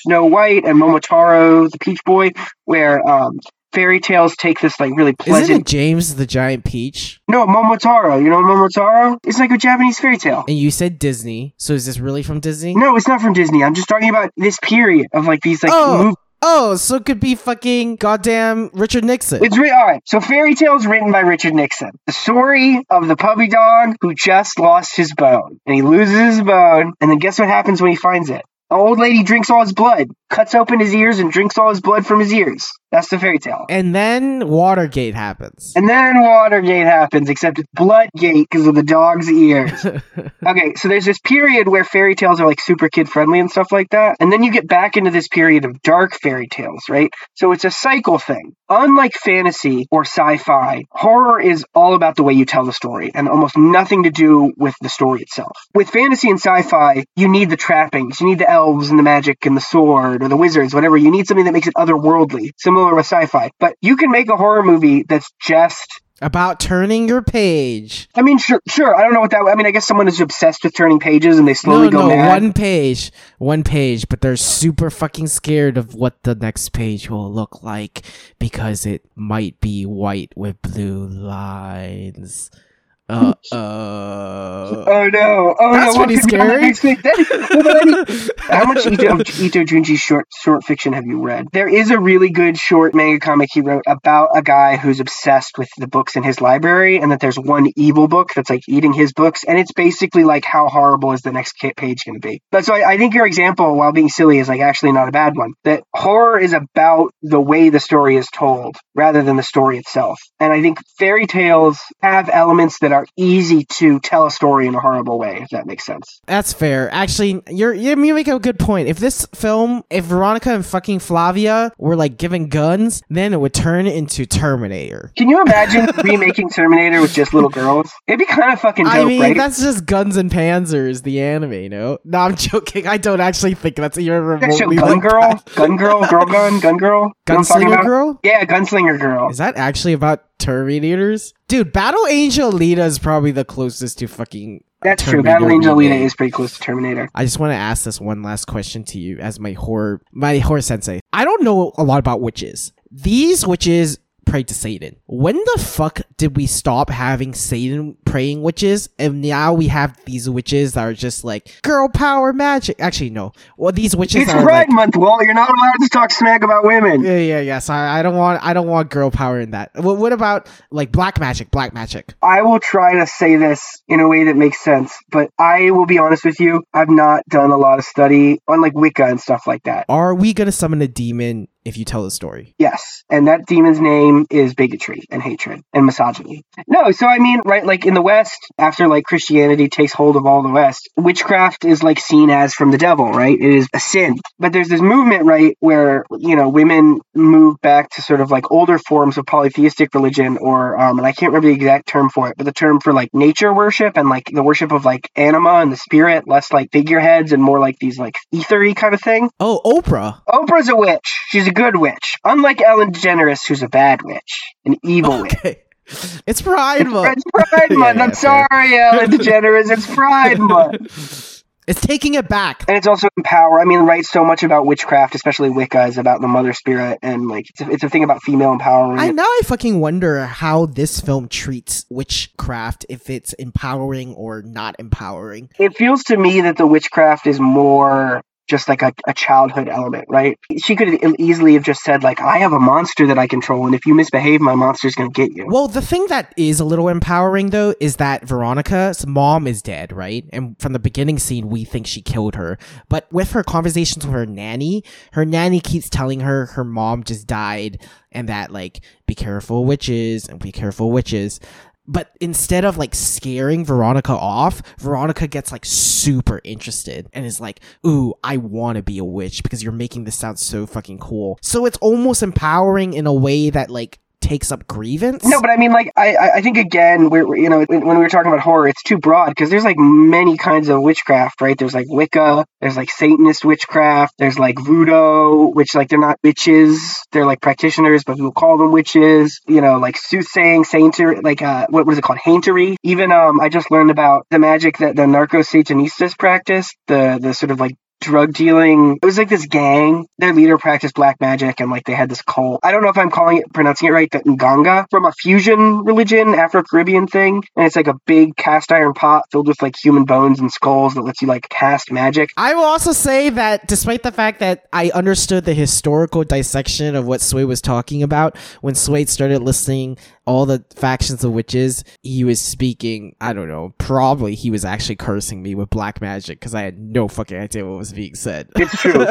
Snow White and Momotaro, the Peach Boy, where um fairy tales take this like really Isn't pleasant it James the Giant Peach? No, Momotaro. You know Momotaro? It's like a Japanese fairy tale. And you said Disney, so is this really from Disney? No, it's not from Disney. I'm just talking about this period of like these like Oh. mov- Oh, so it could be fucking goddamn Richard Nixon. It's re- all right. So fairy tales written by Richard Nixon. The story of the puppy dog who just lost his bone, and he loses his bone, and then guess what happens when he finds it? An old lady drinks all his blood, cuts open his ears, and drinks all his blood from his ears. That's the fairy tale. and then Watergate happens. And then Watergate happens, except it's Bloodgate because of the dog's ears. Okay, so there's this period where fairy tales are like super kid friendly and stuff like that. And then you get back into this period of dark fairy tales, right? So it's a cycle thing. Unlike fantasy or sci fi, horror is all about the way you tell the story and almost nothing to do with the story itself. With fantasy and sci fi, you need the trappings, you need the elves and the magic and the sword or the wizards, whatever. You need something that makes it otherworldly, similar with sci fi. But you can make a horror movie that's just About turning your page. I mean, sure, sure. I don't know what that. I mean, I guess someone is obsessed with turning pages and they slowly No, go no, mad. one page, one page, but they're super fucking scared of what the next page will look like because it might be white with blue lines. Uh, uh, Oh no! Oh That's no! what pretty could be on the scary. next page? That- well, but I mean, How much Ito, Ito Junji's short short fiction have you read? There is a really good short manga comic he wrote about a guy who's obsessed with the books in his library, and that there's one evil book that's like eating his books, and it's basically like how horrible is the next page going to be? But so I, I think your example, while being silly, is like actually not a bad one. That horror is about the way the story is told rather than the story itself, and I think fairy tales have elements that are easy to tell a story in a horrible way, if that makes sense. That's fair. Actually, you're you you make a good point. If this film, if Veronica and fucking Flavia were like given guns, then it would turn into Terminator. Can you imagine remaking Terminator with just little girls? It'd be kind of fucking dope, I mean, right? that's just Guns and Panzers, the anime. No, no, I'm joking. I don't actually think that's even that show remotely Gun like Girl, that. Gun Girl, Girl Gun, Gun Girl. You know what I'm talking Gunslinger? Girl. Yeah, Gunslinger Girl. Is that actually about Terminators? Dude, Battle Angel Alita is probably the closest to fucking. That's true. Battle Angel Alita is pretty close to Terminator. I just want to ask this one last question to you as my horror my horror sensei. I don't know a lot about witches. These witches pray to Satan. When the fuck did we stop having Satan praying witches and now we have these witches that are just like girl power magic? Actually no. Well these witches It's are Pride like Month, Walt. You're not allowed to talk smack about women. yeah, yeah, yes. I, I don't want I don't want girl power in that. What, what about like black magic? Black magic. I will try to say this in a way that makes sense, but I will be honest with you. I've not done a lot of study on like Wicca and stuff like that. Are we gonna summon a demon if you tell the story. Yes, and that demon's name is bigotry and hatred and misogyny. No, so I mean, right, like in the West, after like Christianity takes hold of all the West, witchcraft is like seen as from the devil, right? It is a sin. But there's this movement, right, where you know women move back to sort of like older forms of polytheistic religion, or um, and I can't remember the exact term for it, but the term for like nature worship and like the worship of like anima and the spirit, less like figureheads and more like these like ethery kind of thing. Oh, Oprah. Oprah's a witch. She's a good witch. Unlike Ellen DeGeneres, who's a bad witch, an evil witch. It's Pride It's, Month. it's Pride Month. yeah, I'm fair. sorry, Ellen DeGeneres. It's Pride Month. It's taking it back. And it's also empower. I mean, right? So much about witchcraft, especially Wicca, is about the mother spirit, and like it's a, it's a thing about female empowerment. I now I fucking wonder how this film treats witchcraft, if it's empowering or not empowering. it feels to me that the witchcraft is more just like a, a childhood element, right? She could easily have just said like, "I have a monster that I control, and if you misbehave, my monster's gonna get you." Well, the thing that is a little empowering though is that Veronica's mom is dead, right? And from the beginning scene, we think she killed her. But with her conversations with her nanny, her nanny keeps telling her her mom just died and that like be careful witches and be careful witches. But instead of like scaring Veronica off, Veronica gets like super interested and is like, ooh, I want to be a witch because you're making this sound so fucking cool. So it's almost empowering in a way that like takes up grievance. No, but I mean, like, I, I think again, we're, you know, when we were talking about horror, it's too broad because there's like many kinds of witchcraft, right? There's like Wicca, there's like Satanist witchcraft, there's like voodoo, which like they're not witches, they're like practitioners, but people call them witches. You know, like soothsaying, sainter, like uh, what was it called, haintery? Even um, I just learned about the magic that the narco satanistas practice, the the sort of like drug dealing. It was like this gang. Their leader practiced black magic and like they had this cult. I don't know if I'm calling it pronouncing it right, the Nganga from a fusion religion, Afro Caribbean thing. And it's like a big cast iron pot filled with like human bones and skulls that lets you like cast magic. I will also say that despite the fact that I understood the historical dissection of what Swade was talking about, when Swade started listing all the factions of witches, he was speaking, I don't know, probably he was actually cursing me with black magic because I had no fucking idea what was being said. It's true.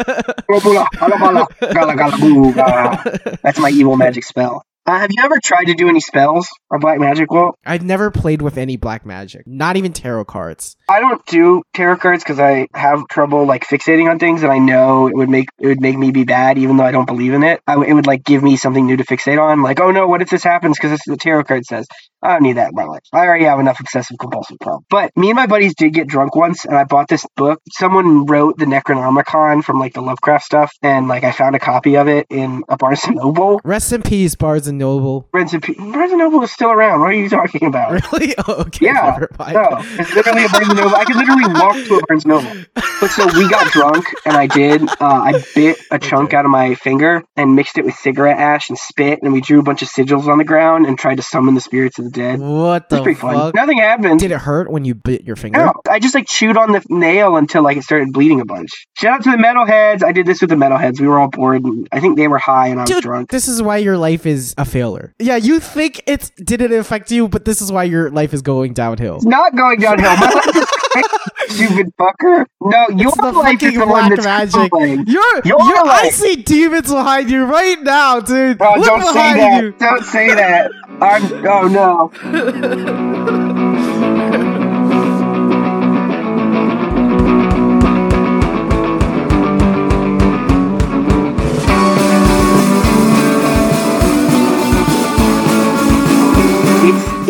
That's my evil magic spell. Uh, have you ever tried to do any spells or black magic? Well, I've never played with any black magic, not even tarot cards. I don't do tarot cards because I have trouble like fixating on things, and I know it would make it would make me be bad, even though I don't believe in it. I, w- it would like give me something new to fixate on. Like, oh no, what if this happens? Because this is the tarot card says. I don't need that in my life. I already have enough obsessive compulsive problem. But me and my buddies did get drunk once, and I bought this book. Someone wrote the Necronomicon from like the Lovecraft stuff, and like I found a copy of it in a Barnes and Noble. Rest in peace, Barnes and Noble. Barnes and Barnes and Noble is still around. What are you talking about? Really? Oh, okay. Yeah, no, it's literally a Barnes and Noble. I could literally walk to a Barnes and Noble. But so we got drunk, and I did. Uh, I bit a chunk out of my finger and mixed it with cigarette ash and spit, and we drew a bunch of sigils on the ground and tried to summon the spirits of the dead. What the pretty fun. fuck? Nothing happened. Did it hurt when you bit your finger? No, I just like chewed on the nail until like it started bleeding a bunch. Shout out to the metalheads. I did this with the metalheads. We were all bored, and I think they were high, and I was Dude, drunk. this is why your life is a failure. Yeah, you think it's didn't affect you, but this is why your life is going downhill. It's not going downhill. My life is stupid fucker. No, your It's the life is fucking the one black that's magic. crumbling. You're, Your you're I see demons behind you right now, dude. Oh, Look don't say that. you. Don't say that. I'm. Oh no.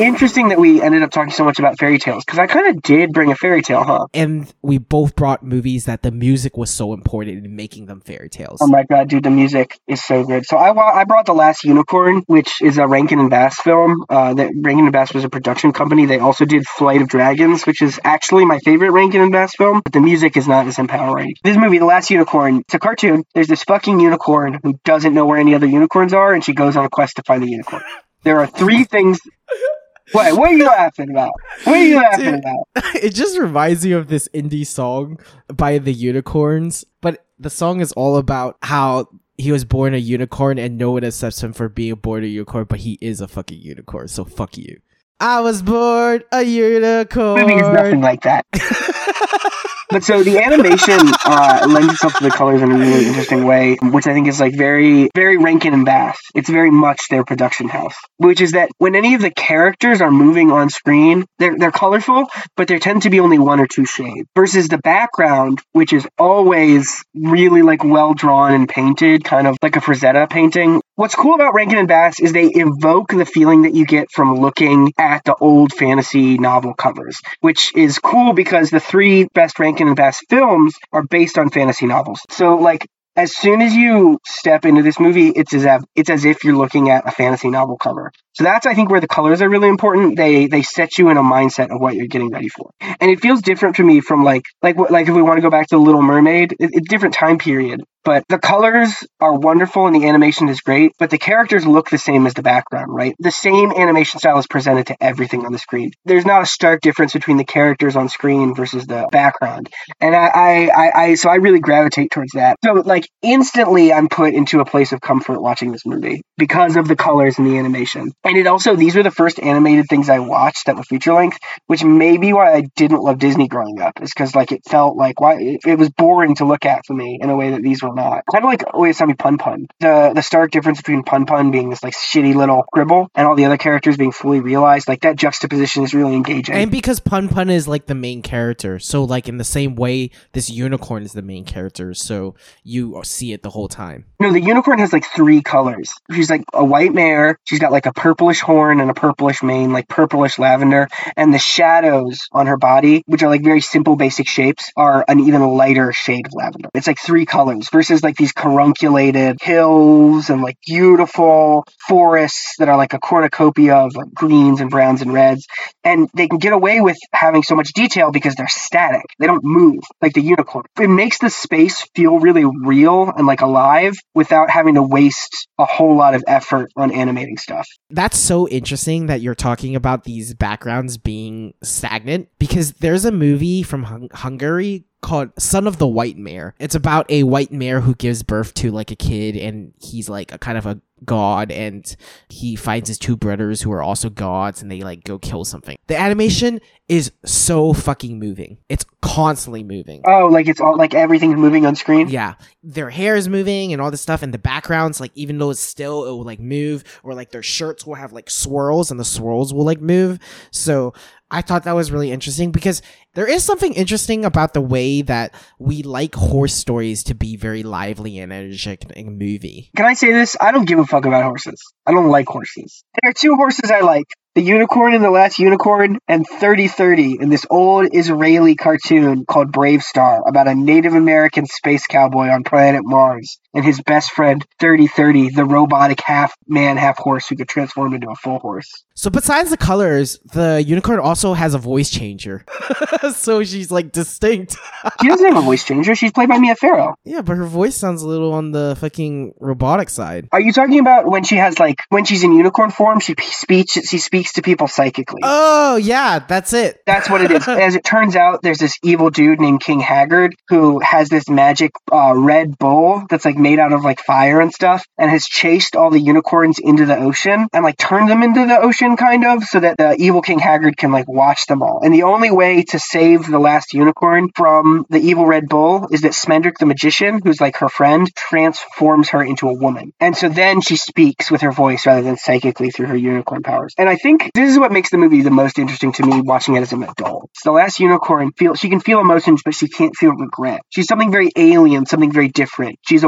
interesting that we ended up talking so much about fairy tales because I kind of did bring a fairy tale, huh? And we both brought movies that the music was so important in making them fairy tales. Oh my god, dude, the music is so good. So I I brought the Last Unicorn, which is a Rankin and Bass film. Uh, that Rankin and Bass was a production company. They also did Flight of Dragons, which is actually my favorite Rankin and Bass film. But the music is not as empowering. This movie, The Last Unicorn, it's a cartoon. There's this fucking unicorn who doesn't know where any other unicorns are, and she goes on a quest to find the unicorn. There are three things. What? What are you laughing about? What are you laughing Dude. about? it just reminds me of this indie song by the Unicorns, but the song is all about how he was born a unicorn and no one accepts him for being born a unicorn, but he is a fucking unicorn, so fuck you. I was born a unicorn. movie is nothing like that. But so the animation uh, lends itself to the colors in a really interesting way, which I think is like very, very Rankin and Bass. It's very much their production house, which is that when any of the characters are moving on screen, they're they're colorful, but there tend to be only one or two shades. Versus the background, which is always really like well drawn and painted, kind of like a Frazetta painting. What's cool about Rankin and Bass is they evoke the feeling that you get from looking at the old fantasy novel covers, which is cool because the three best Rankin and Bass films are based on fantasy novels. So like as soon as you step into this movie, it's as if, it's as if you're looking at a fantasy novel cover. So that's I think where the colors are really important. They they set you in a mindset of what you're getting ready for, and it feels different to me from like like like if we want to go back to the Little Mermaid, it, it's different time period. But the colors are wonderful and the animation is great, but the characters look the same as the background, right? The same animation style is presented to everything on the screen. There's not a stark difference between the characters on screen versus the background. And I, I, I, I so I really gravitate towards that. So like instantly I'm put into a place of comfort watching this movie because of the colors and the animation. And it also, these were the first animated things I watched that were feature length, which may be why I didn't love Disney growing up, is because like it felt like why it, it was boring to look at for me in a way that these were not. Kind of like oh, Oyasumi Pun Pun. The the stark difference between Pun Pun being this like shitty little gribble and all the other characters being fully realized, like that juxtaposition is really engaging. And because Pun Pun is like the main character, so like in the same way, this unicorn is the main character, so you see it the whole time. No, the unicorn has like three colors. She's like a white mare. She's got like a purplish horn and a purplish mane, like purplish lavender. And the shadows on her body, which are like very simple, basic shapes, are an even lighter shade of lavender. It's like three colors versus like these carunculated hills and like beautiful forests that are like a cornucopia of like greens and browns and reds. And they can get away with having so much detail because they're static. They don't move like the unicorn. It makes the space feel really real and like alive without having to waste a whole lot of effort on animating stuff. That's so interesting that you're talking about these backgrounds being stagnant because there's a movie from Hung- Hungary called Son of the White Mare. It's about a white mare who gives birth to like a kid and he's like a kind of a god and he finds his two brothers who are also gods and they like go kill something. The animation is so fucking moving. It's constantly moving. Oh, like it's all like everything's moving on screen? Yeah. Their hair is moving and all this stuff and the backgrounds like even though it's still it will like move or like their shirts will have like swirls and the swirls will like move. So I thought that was really interesting because there is something interesting about the way that we like horse stories to be very lively and energetic in a movie. Can I say this? I don't give a fuck about horses. I don't like horses. There are two horses I like. The Unicorn in The Last Unicorn and 3030 in this old Israeli cartoon called BraveStarr about a Native American space cowboy on planet Mars and his best friend 3030, the robotic half man, half horse who could transform into a full horse. So besides the colors, the unicorn also has a voice changer. so she's like distinct. she doesn't have a voice changer. She's played by Mia Farrow. Yeah, but her voice sounds a little on the fucking robotic side. Are you talking about when she has like when she's in unicorn form? She speaks. She speaks to people psychically. Oh yeah, that's it. That's what it is. As it turns out, there's this evil dude named King Haggard who has this magic uh, red bowl that's like made out of like fire and stuff, and has chased all the unicorns into the ocean and like turned them into the ocean, kind of, so that the evil King Haggard can like watch them all. And the only way to save the last unicorn from the evil red bull is that Schmendrick the magician, who's like her friend, transforms her into a woman. And so then she speaks with her voice rather than psychically through her unicorn powers. And I think this is what makes the movie the most interesting to me watching it as an adult. So the last unicorn feel she can feel emotions, but she can't feel regret. She's something very alien, something very different. She's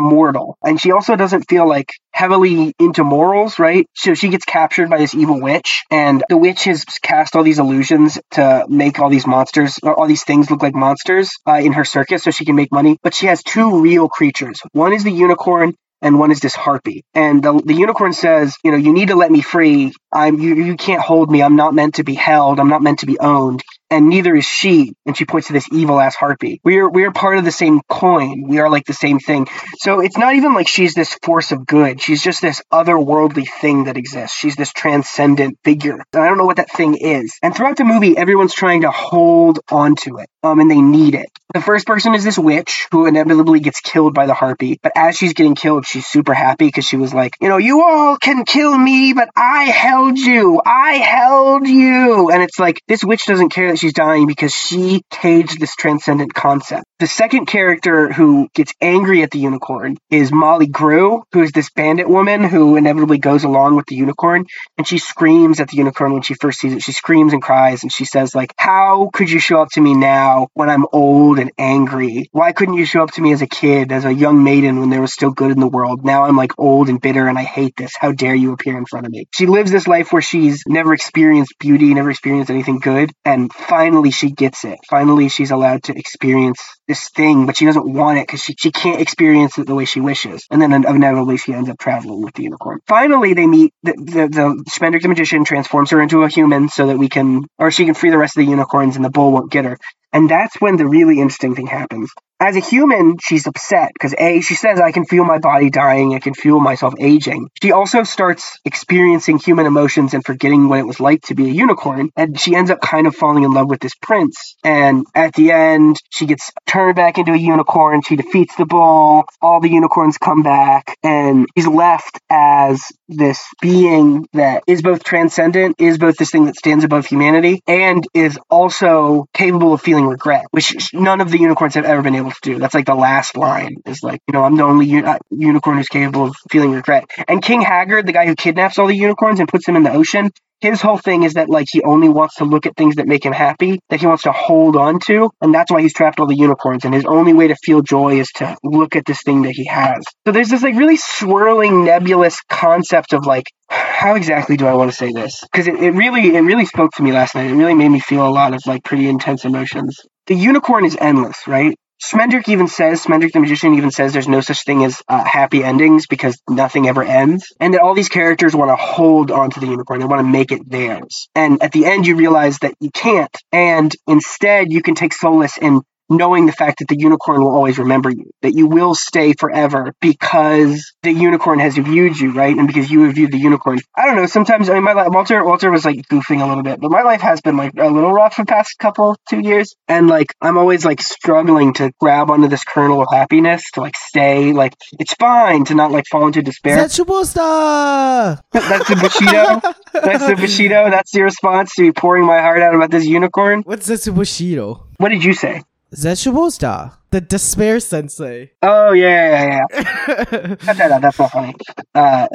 And she also doesn't feel like heavily into morals, right? So she gets captured by this evil witch, and the witch has cast all these illusions to make all these monsters, all these things look like monsters uh, in her circus so she can make money. But she has two real creatures. One is the unicorn, and one is this harpy. And the, the unicorn says, you know, you need to let me free. I'm you, you can't hold me. I'm not meant to be held. I'm not meant to be owned. And neither is she. And she points to this evil ass harpy. We are we are part of the same coin. We are like the same thing. So it's not even like she's this force of good. She's just this otherworldly thing that exists. She's this transcendent figure. And I don't know what that thing is. And throughout the movie, everyone's trying to hold onto it. Um, and they need it. The first person is this witch who inevitably gets killed by the harpy. But as she's getting killed, she's super happy because she was like, you know, you all can kill me, but I held you. I held you. And it's like, this witch doesn't care that she's dying because she caged this transcendent concept. The second character who gets angry at the unicorn is Molly Grue, who is this bandit woman who inevitably goes along with the unicorn. And she screams at the unicorn when she first sees it. She screams and cries and she says, like, how could you show up to me now when I'm old and angry? Why couldn't you show up to me as a kid, as a young maiden when there was still good in the world? Now I'm like old and bitter and I hate this. How dare you appear in front of me? She lives this life where she's never experienced beauty, never experienced anything good. And finally she gets it. Finally she's allowed to experience this thing, but she doesn't want it because she, she can't experience it the way she wishes. And then inevitably she ends up traveling with the unicorn. Finally, they meet the, the, the Schmendrick the magician transforms her into a human so that we can, or she can free the rest of the unicorns and the bull won't get her. And that's when the really interesting thing happens as a human, she's upset because A, she says, I can feel my body dying, I can feel myself aging. She also starts experiencing human emotions and forgetting what it was like to be a unicorn. And she ends up kind of falling in love with this prince. And at the end, she gets turned back into a unicorn. She defeats the bull. All the unicorns come back. And she's left as this being that is both transcendent, is both this thing that stands above humanity, and is also capable of feeling regret, which none of the unicorns have ever been able to do. That's like the last line is like, you know, I'm the only uh, unicorn who's capable of feeling regret. And King Haggard, the guy who kidnaps all the unicorns and puts them in the ocean, his whole thing is that like he only wants to look at things that make him happy, that he wants to hold on to, and that's why he's trapped all the unicorns. And his only way to feel joy is to look at this thing that he has. So there's this like really swirling, nebulous concept of like how exactly do I want to say this? Because it, it really it really spoke to me last night. It really made me feel a lot of like pretty intense emotions. The unicorn is endless, right? Schmendrick even says, Schmendrick the magician even says there's no such thing as uh, happy endings because nothing ever ends. And that all these characters want to hold onto the unicorn. They want to make it theirs. And at the end, you realize that you can't. And instead, you can take solace in knowing the fact that the unicorn will always remember you, that you will stay forever because the unicorn has viewed you, right? And because you have viewed the unicorn. I don't know. Sometimes, I mean, my life, Walter, Walter was like goofing a little bit, but my life has been like a little rough the past couple, two years. And like, I'm always like struggling to grab onto this kernel of happiness to like stay, like, it's fine to not like fall into despair. That's Zetsubosta! That's the Bushido. That's the Bushido. That's your response to me pouring my heart out about this unicorn. What's Zetsuboshiro? What did you say? Zetsubosta, the despair sensei. Oh yeah, yeah, yeah. That's not funny. Uh,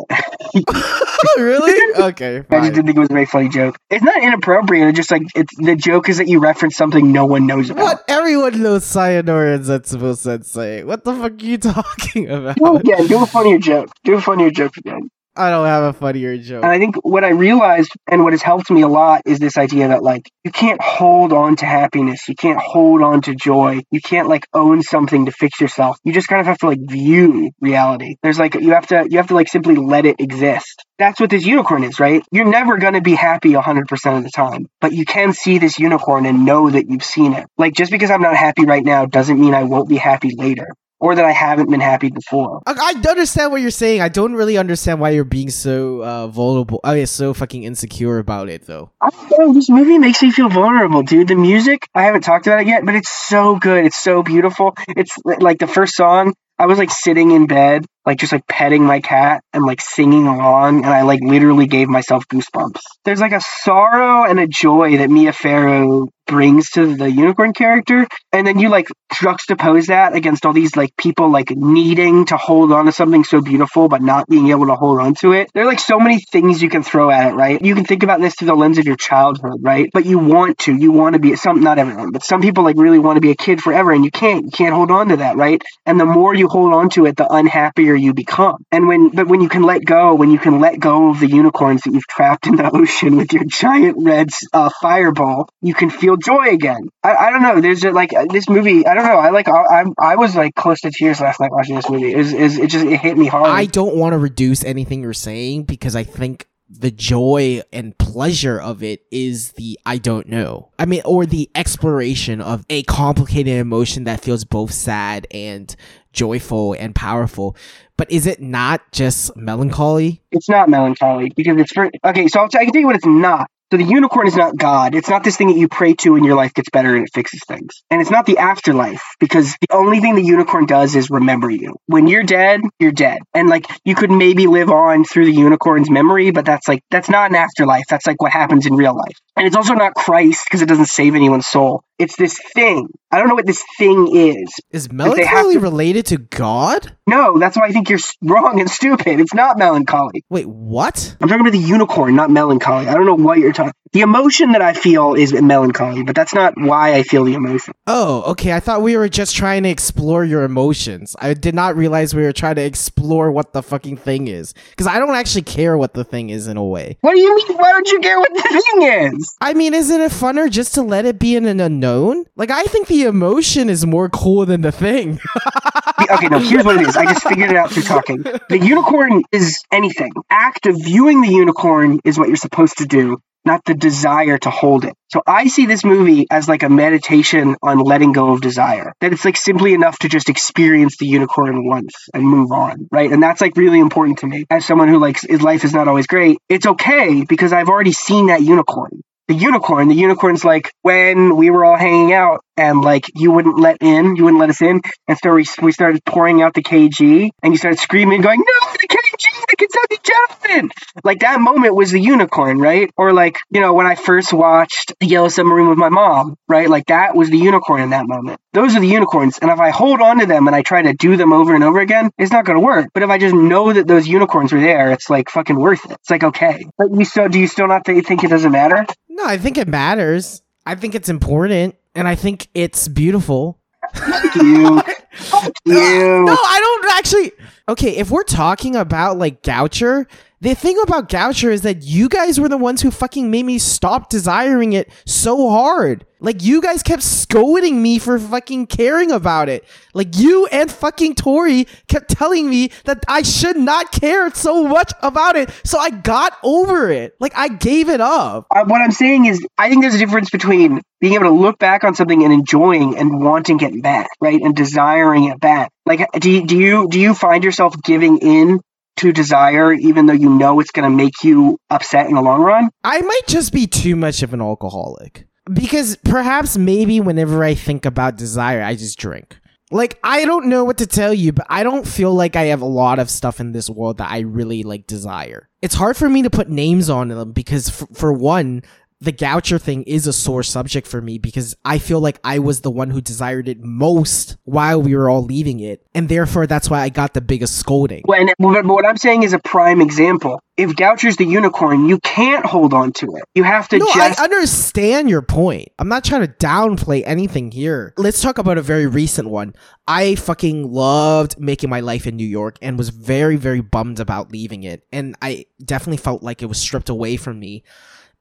really? Okay. I just didn't think it was a very funny joke. It's not inappropriate. It's just like it's the joke is that you reference something no one knows about. What? Everyone knows Sayonara and Zetsubo Sensei. What the fuck are you talking about? Do it again. Do a funnier joke. Do a funnier joke again. I don't have a funnier joke. And I think what I realized and what has helped me a lot is this idea that like you can't hold on to happiness. You can't hold on to joy. You can't like own something to fix yourself. You just kind of have to like view reality. There's like you have to you have to like simply let it exist. That's what this unicorn is, right? You're never going to be happy 100% of the time, but you can see this unicorn and know that you've seen it. Like just because I'm not happy right now doesn't mean I won't be happy later or that I haven't been happy before. I, I understand what you're saying. I don't really understand why you're being so uh, vulnerable. I mean, so fucking insecure about it, though. I don't know. This movie makes me feel vulnerable, dude. The music, I haven't talked about it yet, but it's so good. It's so beautiful. It's like the first song. I was like sitting in bed, like just like petting my cat and like singing along, and I like literally gave myself goosebumps. There's like a sorrow and a joy that Mia Farrow brings to the unicorn character and then you like juxtapose that against all these like people like needing to hold on to something so beautiful but not being able to hold on to it. There are like so many things you can throw at it right? You can think about this through the lens of your childhood right? But you want to. You want to be some not everyone but some people like really want to be a kid forever and you can't. You can't hold on to that right? And the more you hold on to it the unhappier you become. And when but when you can let go when you can let go of the unicorns that you've trapped in the ocean with your giant red uh, fireball you can feel joy again I, I don't know there's a, like uh, this movie I don't know I like I, I I was like close to tears last night watching this movie Is it, it just it hit me hard I don't want to reduce anything you're saying because I think the joy and pleasure of it is the I don't know. I mean, or the exploration of a complicated emotion that feels both sad and joyful and powerful. But is it not just melancholy? it's not melancholy because it's for okay so I'll t- I can tell you what it's not So the unicorn is not God. It's not this thing that you pray to and your life gets better and it fixes things. And it's not the afterlife because the only thing the unicorn does is remember you. When you're dead, you're dead. And like you could maybe live on through the unicorn's memory, but that's like that's not an afterlife. That's like what happens in real life. And it's also not Christ because it doesn't save anyone's soul. It's this thing. I don't know what this thing is. Is melancholy to- related to God? No, that's why I think you're wrong and stupid. It's not melancholy. Wait, what? I'm talking about the unicorn, not melancholy. I don't know what you're talking. The emotion that I feel is melancholy, but that's not why I feel the emotion. Oh, okay. I thought we were just trying to explore your emotions. I did not realize we were trying to explore what the fucking thing is. Because I don't actually care what the thing is in a way. What do you mean? Why don't you care what the thing is? I mean, isn't it funner just to let it be in an unknown? Like, I think the emotion is more cool than the thing. okay, no, here's what it is. I just figured it out through talking. The unicorn is anything. Act of viewing the unicorn is what you're supposed to do, not the desire to hold it. So I see this movie as like a meditation on letting go of desire. That it's like simply enough to just experience the unicorn once and move on, right? And that's like really important to me. As someone who likes his life is not always great, it's okay because I've already seen that unicorn the unicorn. The unicorn's like when we were all hanging out and like you wouldn't let in, you wouldn't let us in, and so we, we started pouring out the KG, and you started screaming, going, "No, the KG, the Kentucky Gentleman!" Like that moment was the unicorn, right? Or like you know when I first watched the Yellow Submarine with my mom, right? Like that was the unicorn in that moment. Those are the unicorns, and if I hold on to them and I try to do them over and over again, it's not going to work. But if I just know that those unicorns are there, it's like fucking worth it. It's like okay, but you still do you still not think it doesn't matter? no, I think it matters. I think it's important. And I think it's beautiful. Fuck you. Fuck you. No, I don't actually. Okay, if we're talking about like Goucher, the thing about Goucher is that you guys were the ones who fucking made me stop desiring it so hard. Like you guys kept scolding me for fucking caring about it. Like you and fucking Tori kept telling me that I should not care so much about it. So I got over it. Like I gave it up. Uh, what I'm saying is, I think there's a difference between being able to look back on something and enjoying and wanting it back, right, and desiring it back. Like, do you, do you do you find yourself giving in to desire, even though you know it's going to make you upset in the long run? I might just be too much of an alcoholic. Because perhaps maybe whenever I think about desire, I just drink. Like, I don't know what to tell you, but I don't feel like I have a lot of stuff in this world that I really like desire. It's hard for me to put names on them because, f- for one, the Goucher thing is a sore subject for me because I feel like I was the one who desired it most while we were all leaving it. And therefore, that's why I got the biggest scolding. When what I'm saying is a prime example. If Goucher's the unicorn, you can't hold on to it. You have to No, just I understand your point. I'm not trying to downplay anything here. Let's talk about a very recent one. I fucking loved making my life in New York and was very, very bummed about leaving it. And I definitely felt like it was stripped away from me.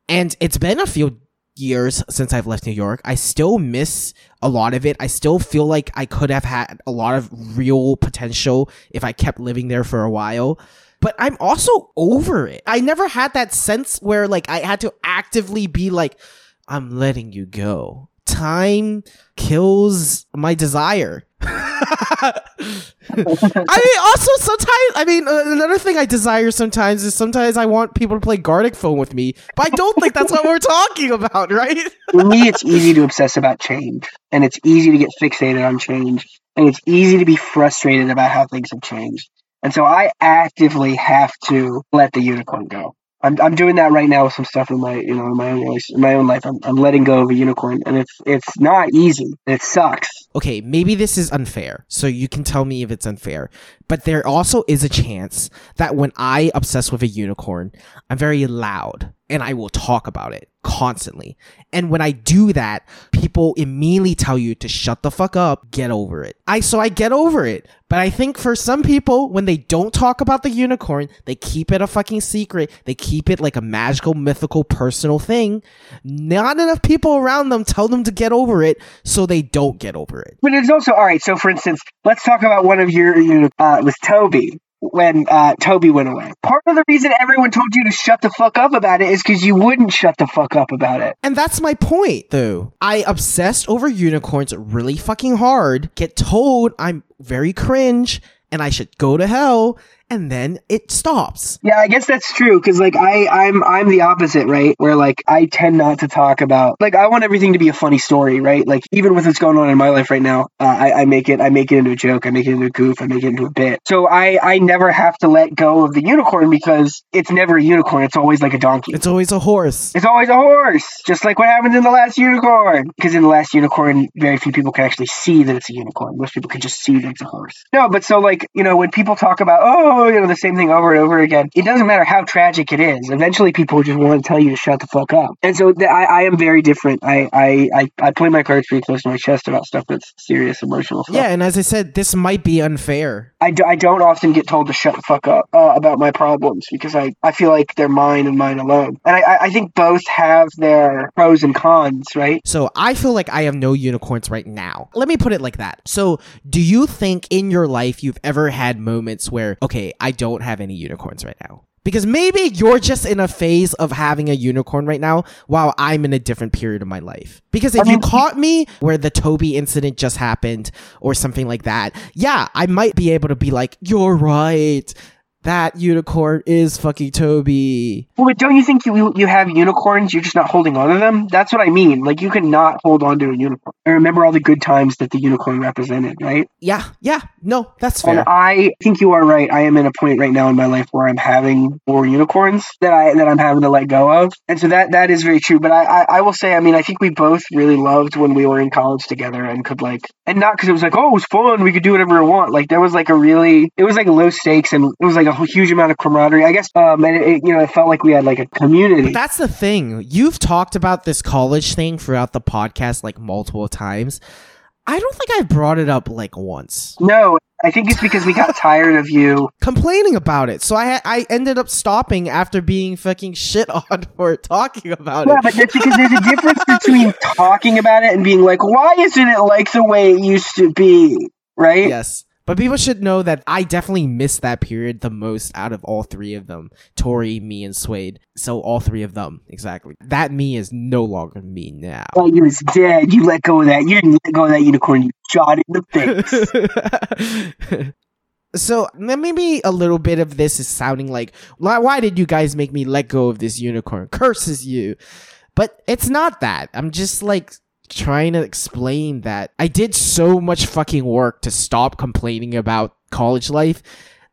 And it's been a few years since I've left New York. I still miss a lot of it. I still feel like I could have had a lot of real potential if I kept living there for a while. But I'm also over it. I never had that sense where like I had to actively be like, I'm letting you go. Time kills my desire. I mean, also sometimes, I mean, uh, another thing I desire sometimes is sometimes I want people to play Gartic Phone with me, but I don't think that's what we're talking about, right? For me, it's easy to obsess about change, and it's easy to get fixated on change, and it's easy to be frustrated about how things have changed. And so I actively have to let the unicorn go. I'm, I'm doing that right now with some stuff in my you know in my own life, in my own life. I'm, I'm letting go of a unicorn, and it's it's not easy. It sucks. okay, maybe this is unfair. So you can tell me if it's unfair. But there also is a chance that when I obsess with a unicorn, I'm very loud and I will talk about it constantly. And when I do that, people immediately tell you to shut the fuck up, get over it. I so I get over it. But I think for some people, when they don't talk about the unicorn, they keep it a fucking secret. They keep it like a magical, mythical, personal thing. Not enough people around them tell them to get over it, so they don't get over it. But it's also all right. So, for instance, let's talk about one of your you uh, with Toby when uh, Toby went away. Part of the reason everyone told you to shut the fuck up about it is because you wouldn't shut the fuck up about it. And that's my point, though. I obsessed over unicorns really fucking hard, get told I'm very cringe and I should go to hell, and then it stops. Yeah, I guess that's true because like I I'm I'm the opposite, right? Where like I tend not to talk about like I want everything to be a funny story, right? Like even with what's going on in my life right now, uh, I I make it I make it into a joke, I make it into a goof, I make it into a bit. So I I never have to let go of the unicorn because it's never a unicorn. It's always like a donkey. It's always a horse. It's always a horse, just like what happens in the last unicorn. Because in the last unicorn, very few people can actually see that it's a unicorn. Most people can just see that it's a horse. No, but so like you know when people talk about oh you know the same thing over and over again, it doesn't matter how tragic it is. Eventually, people just want to tell you to shut the fuck up. And so th- I, I am very different. I, I I I play my cards pretty close to my chest about stuff that's serious, emotional stuff. Yeah, and as I said, this might be unfair. I, do, I don't often get told to shut the fuck up uh, about my problems because I, I feel like they're mine and mine alone. And I- I think both have their pros and cons, right? So I feel like I have no unicorns right now. Let me put it like that. So do you think in your life you've ever had moments where, okay, I don't have any unicorns right now? Because maybe you're just in a phase of having a unicorn right now while I'm in a different period of my life. Because if you caught me where the Toby incident just happened or something like that, yeah, I might be able to be like, you're right. That unicorn is fucking Toby. Well, but don't you think you you have unicorns? You're just not holding on to them. That's what I mean. Like you can not hold on to a unicorn. I remember all the good times that the unicorn represented, right? Yeah, yeah, no, that's And fair. I think you are right. I am in a point right now in my life where I'm having more unicorns that I that I'm having to let go of, and so that that is very true. But I I, I will say, I mean, I think we both really loved when we were in college together and could like, and not because it was like, oh, it was fun, we could do whatever we want. Like there was like a really, it was like low stakes and it was like a huge amount of camaraderie. I guess, um, and it, you know, it felt like we had like a community. That's the thing. You've talked about this college thing throughout the podcast like multiple times. I don't think I've brought it up like once. no, I think it's because we got tired of you. Complaining about it. So I I ended up stopping after being fucking shit on for talking about Yeah, it. but that's because there's a difference between talking about it and being like, why isn't it like the way it used to be? Right? Yes. But people should know that I definitely missed that period the most out of all three of them. Tori, me, and Swade. So all three of them, exactly. That me is no longer me now. Well, you was dead. You let go of that. You didn't let go of that unicorn. You shot it in the face. so maybe a little bit of this is sounding like why did you guys make me let go of this unicorn curses you but it's not that i'm just like trying to explain that i did so much fucking work to stop complaining about college life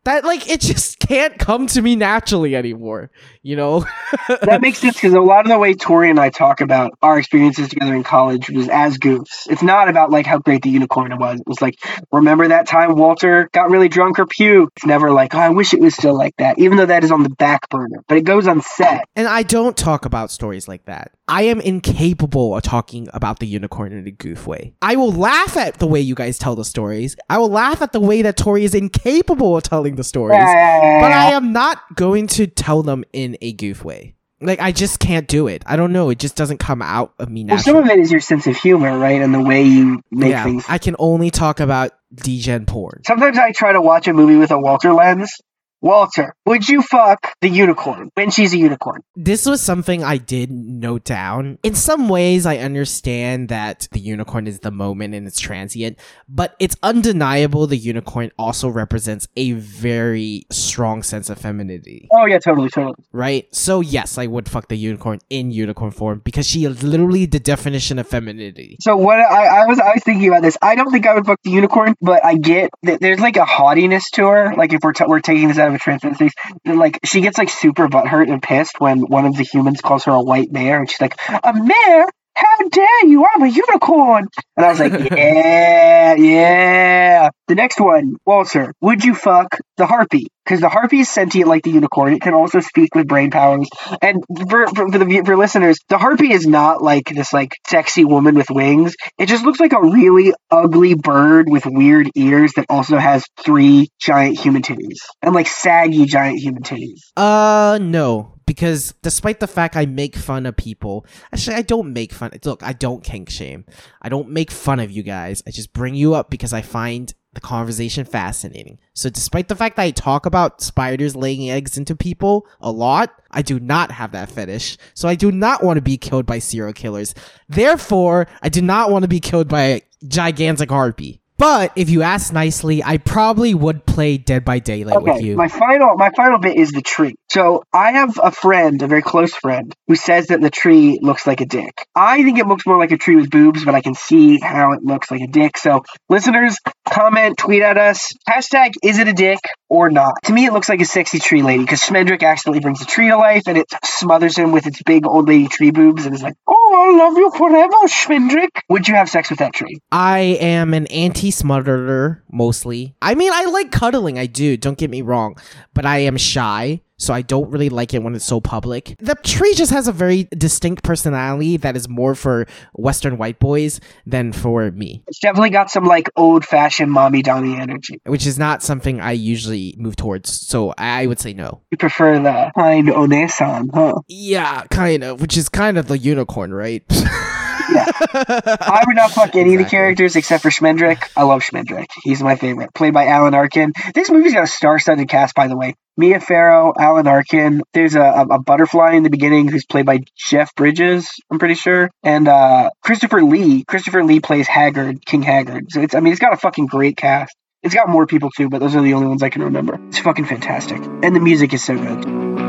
that like it just can't come to me naturally anymore you know that makes sense because a lot of the way Tori and I talk about our experiences together in college was as goofs. It's not about like how great the unicorn was. It was like, remember that time Walter got really drunk or puked? It's never like, oh, I wish it was still like that, even though that is on the back burner. But it goes on set And I don't talk about stories like that. I am incapable of talking about the unicorn in a goof way. I will laugh at the way you guys tell the stories. I will laugh at the way that Tori is incapable of telling the stories. But I am not going to tell them in a goof way. Like I just can't do it. I don't know. It just doesn't come out of me naturally. Well, some of it is your sense of humor, right? And the way you make yeah, things. I can only talk about degen porn. Sometimes I try to watch a movie with a Walter lens. Walter, would you fuck the unicorn when she's a unicorn? this was something I did note down. In some ways, I understand that the unicorn is the moment and it's transient, but it's undeniable the unicorn also represents a very strong sense of femininity, Oh yeah, totally, totally. right? So yes, I would fuck the unicorn in unicorn form because she is literally the definition of femininity. So what I, I was I was thinking about this. I don't think I would fuck the unicorn, but I get that there's like a haughtiness to her. Like if we're t- we're taking this out of transcendent like she gets like super butthurt and pissed when one of the humans calls her a white mare, and she's like, "A mare? How dare you? I'm a unicorn!" And I was like, "Yeah, yeah." The next one, Walter, would you fuck the harpy? Because the harpy is sentient like the unicorn. It can also speak with brain powers. And for, for, for the for listeners, the harpy is not like this like sexy woman with wings. It just looks like a really ugly bird with weird ears that also has three giant human titties and like saggy giant human titties. Uh, no, because despite the fact I make fun of people, actually, I don't make fun. Look, I don't kink shame. I don't make fun of you guys. I just bring you up because I find the conversation fascinating. So, despite the fact that I talk about spiders laying eggs into people a lot, I do not have that fetish. So, I do not want to be killed by serial killers. Therefore, I do not want to be killed by a gigantic harpy. But if you ask nicely, I probably would play Dead by Daylight with you. my final my final bit is the tree. So I have a friend, a very close friend, who says that the tree looks like a dick. I think it looks more like a tree with boobs, but I can see how it looks like a dick. So listeners, comment, tweet at us. Hashtag is it a dick or not? To me, it looks like a sexy tree lady because Schmendrick accidentally brings the tree to life and it smothers him with its big old lady tree boobs and is like, "Oh, I love you forever, Schmendrick." Would you have sex with that tree? I am an anti smutterer mostly. I mean, I like cuddling, I do, don't get me wrong, but I am shy. So I don't really like it when it's so public. The tree just has a very distinct personality that is more for Western white boys than for me, It's definitely got some like old fashioned mommy donny energy. which is not something I usually move towards. So I would say no. You prefer the kind onesan, huh? Yeah, kind of, which is kind of the unicorn, right? I would not fuck any of the characters except for Schmendrick. I love Schmendrick. He's my favorite. Played by Alan Arkin. This movie's got a star-studded cast, by the way. Mia Farrow, Alan Arkin. There's a, a, a butterfly in the beginning who's played by Jeff Bridges, I'm pretty sure. And uh, Christopher Lee. Christopher Lee plays Haggard, King Haggard. So it's, I mean, it's got a fucking great cast. It's got more people too, but those are the only ones I can remember. It's fucking fantastic. And the music is so good.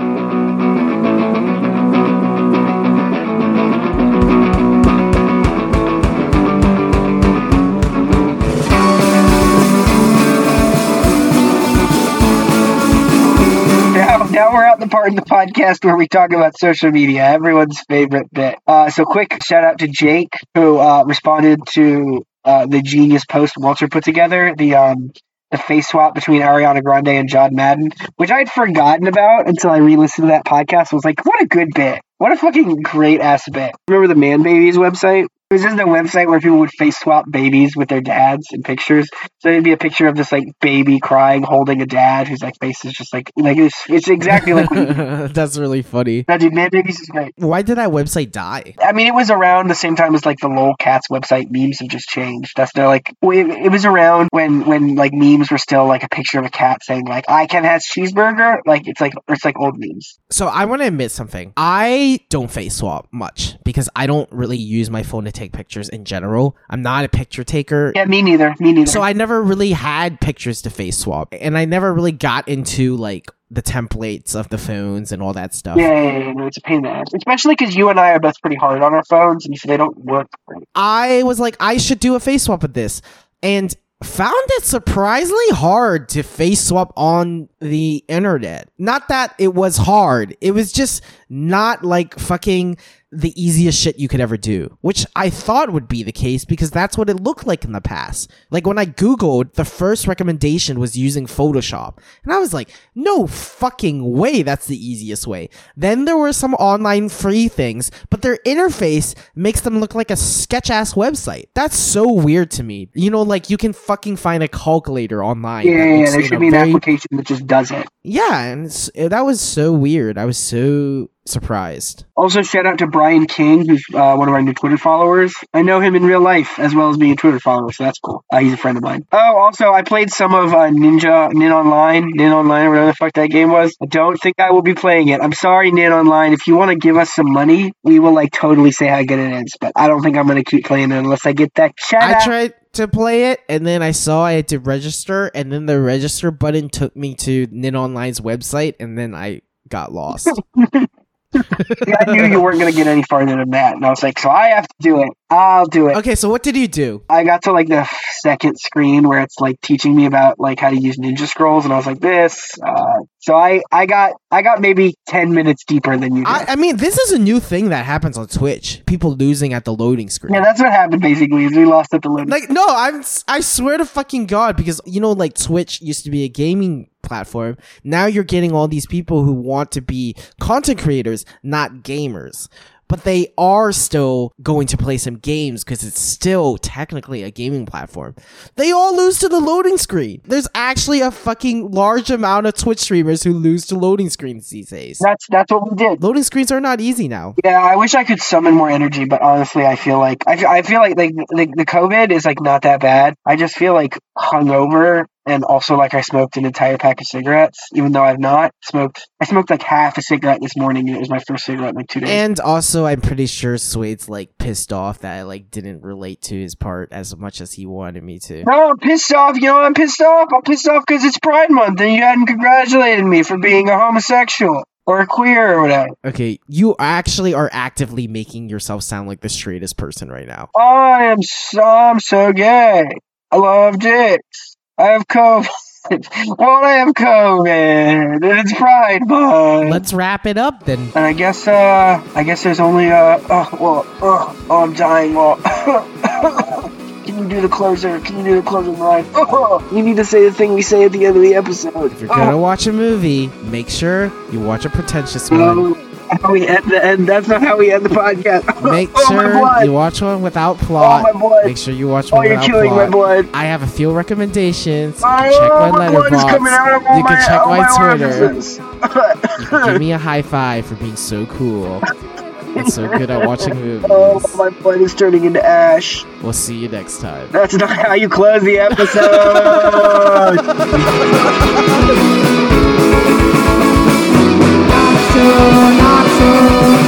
Now, we're at the part in the podcast where we talk about social media, everyone's favorite bit. Uh, so, quick shout out to Jake who uh, responded to uh, the genius post Walter put together the um, the face swap between Ariana Grande and John Madden, which I'd forgotten about until I re-listened to that podcast. I was like, what a good bit! What a fucking great ass bit! Remember the Man Babies website? It was just a website where people would face swap babies with their dads in pictures. So it'd be a picture of this like baby crying, holding a dad whose like face is just like like it's, it's exactly like That's really funny. no, dude, Man Babies is great. Why did that website die? I mean, it was around the same time as like the lol cats website. Memes have just changed. That's they're like it, it was around when when like memes were still like a picture of a cat saying like I can have cheeseburger. Like it's like it's like old memes. So I want to admit something. I don't face swap much because I don't really use my phone to take pictures in general. I'm not a picture taker. Yeah, me neither. Me neither. So I never really had pictures to face swap, and I never really got into like the templates of the phones and all that stuff. yeah, yeah, yeah, no, it's a pain in the ass. Especially because you and I are both pretty hard on our phones, and so they don't work. Great. I was like, I should do a face swap with this, and found it surprisingly hard to face swap on the internet. Not that it was hard, it was just not like fucking the easiest shit you could ever do, which I thought would be the case because that's what it looked like in the past. Like when I Googled, the first recommendation was using Photoshop. And I was like, no fucking way that's the easiest way. Then there were some online free things, but their interface makes them look like a sketch ass website. That's so weird to me. You know, like you can fucking find a calculator online. Yeah, yeah, yeah, there should be an very- application that just does it. Yeah, and that was so weird. I was so surprised. Also, shout out to Brian King, who's uh, one of our new Twitter followers. I know him in real life as well as being a Twitter follower, so that's cool. Uh, he's a friend of mine. Oh, also, I played some of uh, Ninja Nin Online, Nin Online, or whatever the fuck that game was. I don't think I will be playing it. I'm sorry, Nin Online. If you want to give us some money, we will like totally say how good it is. But I don't think I'm gonna keep playing it unless I get that shout I out. tried to play it, and then I saw I had to register, and then the register button took me to Nin Online's website, and then I got lost. I knew you weren't gonna get any farther than that, and I was like, so I have to do it. I'll do it. okay, so what did you do? I got to like the second screen where it's like teaching me about like how to use ninja scrolls, and I was like, this. Uh, so I I got I got maybe ten minutes deeper than you did. I, I mean, this is a new thing that happens on Twitch. People losing at the loading screen. yeah, that's what happened basically. Is we lost at the limit. like no i'm i swear to fucking god because you know like twitch used to be a gaming platform now you're getting all these people who want to be content creators not gamers but they are still going to play some games because it's still technically a gaming platform. They all lose to the loading screen. There's actually a fucking large amount of Twitch streamers who lose to loading screens these days. that's that's what we did. Loading screens are not easy now. Yeah, I wish I could summon more energy, but honestly, I feel like I, I feel like like the, the COVID is like not that bad. I just feel like hungover and also like I smoked an entire pack of cigarettes, even though I've not smoked. I smoked like half a cigarette this morning, and it was my first cigarette in like two days. And also, I'm pretty sure Swade's like pissed off that I like didn't relate to his part as much as he wanted me to. no, I'm pissed off. You know, I'm pissed off. I'm pissed off because it's Pride Month, and you hadn't congratulated me for being a homosexual or a queer or whatever. Okay, you actually are actively making yourself sound like the straightest person right now. I am so, I'm so gay. I love dicks. I have COVID. well, I have COVID, and it's Pride Month. Let's wrap it up then. And I guess, uh, I guess there's only, uh, oh, well, oh, oh I'm dying. Well, can you do the closer? Can you do the closing line? Oh, you need to say the thing we say at the end of the episode. If you're gonna watch a movie, make sure you watch a pretentious one how we end the end. That's not how we end the podcast. Make oh, sure you watch one without oh, plot. Oh, Make sure you watch oh, one oh, without plot. blood. I have a few recommendations. My, check my, Letterboxd. you can check my, Twitter. give me a high five for being so cool. It's so good at watching oh, movies. Oh, my blood is turning into ash. We'll see you next time. That's not how you close the episode. Oh.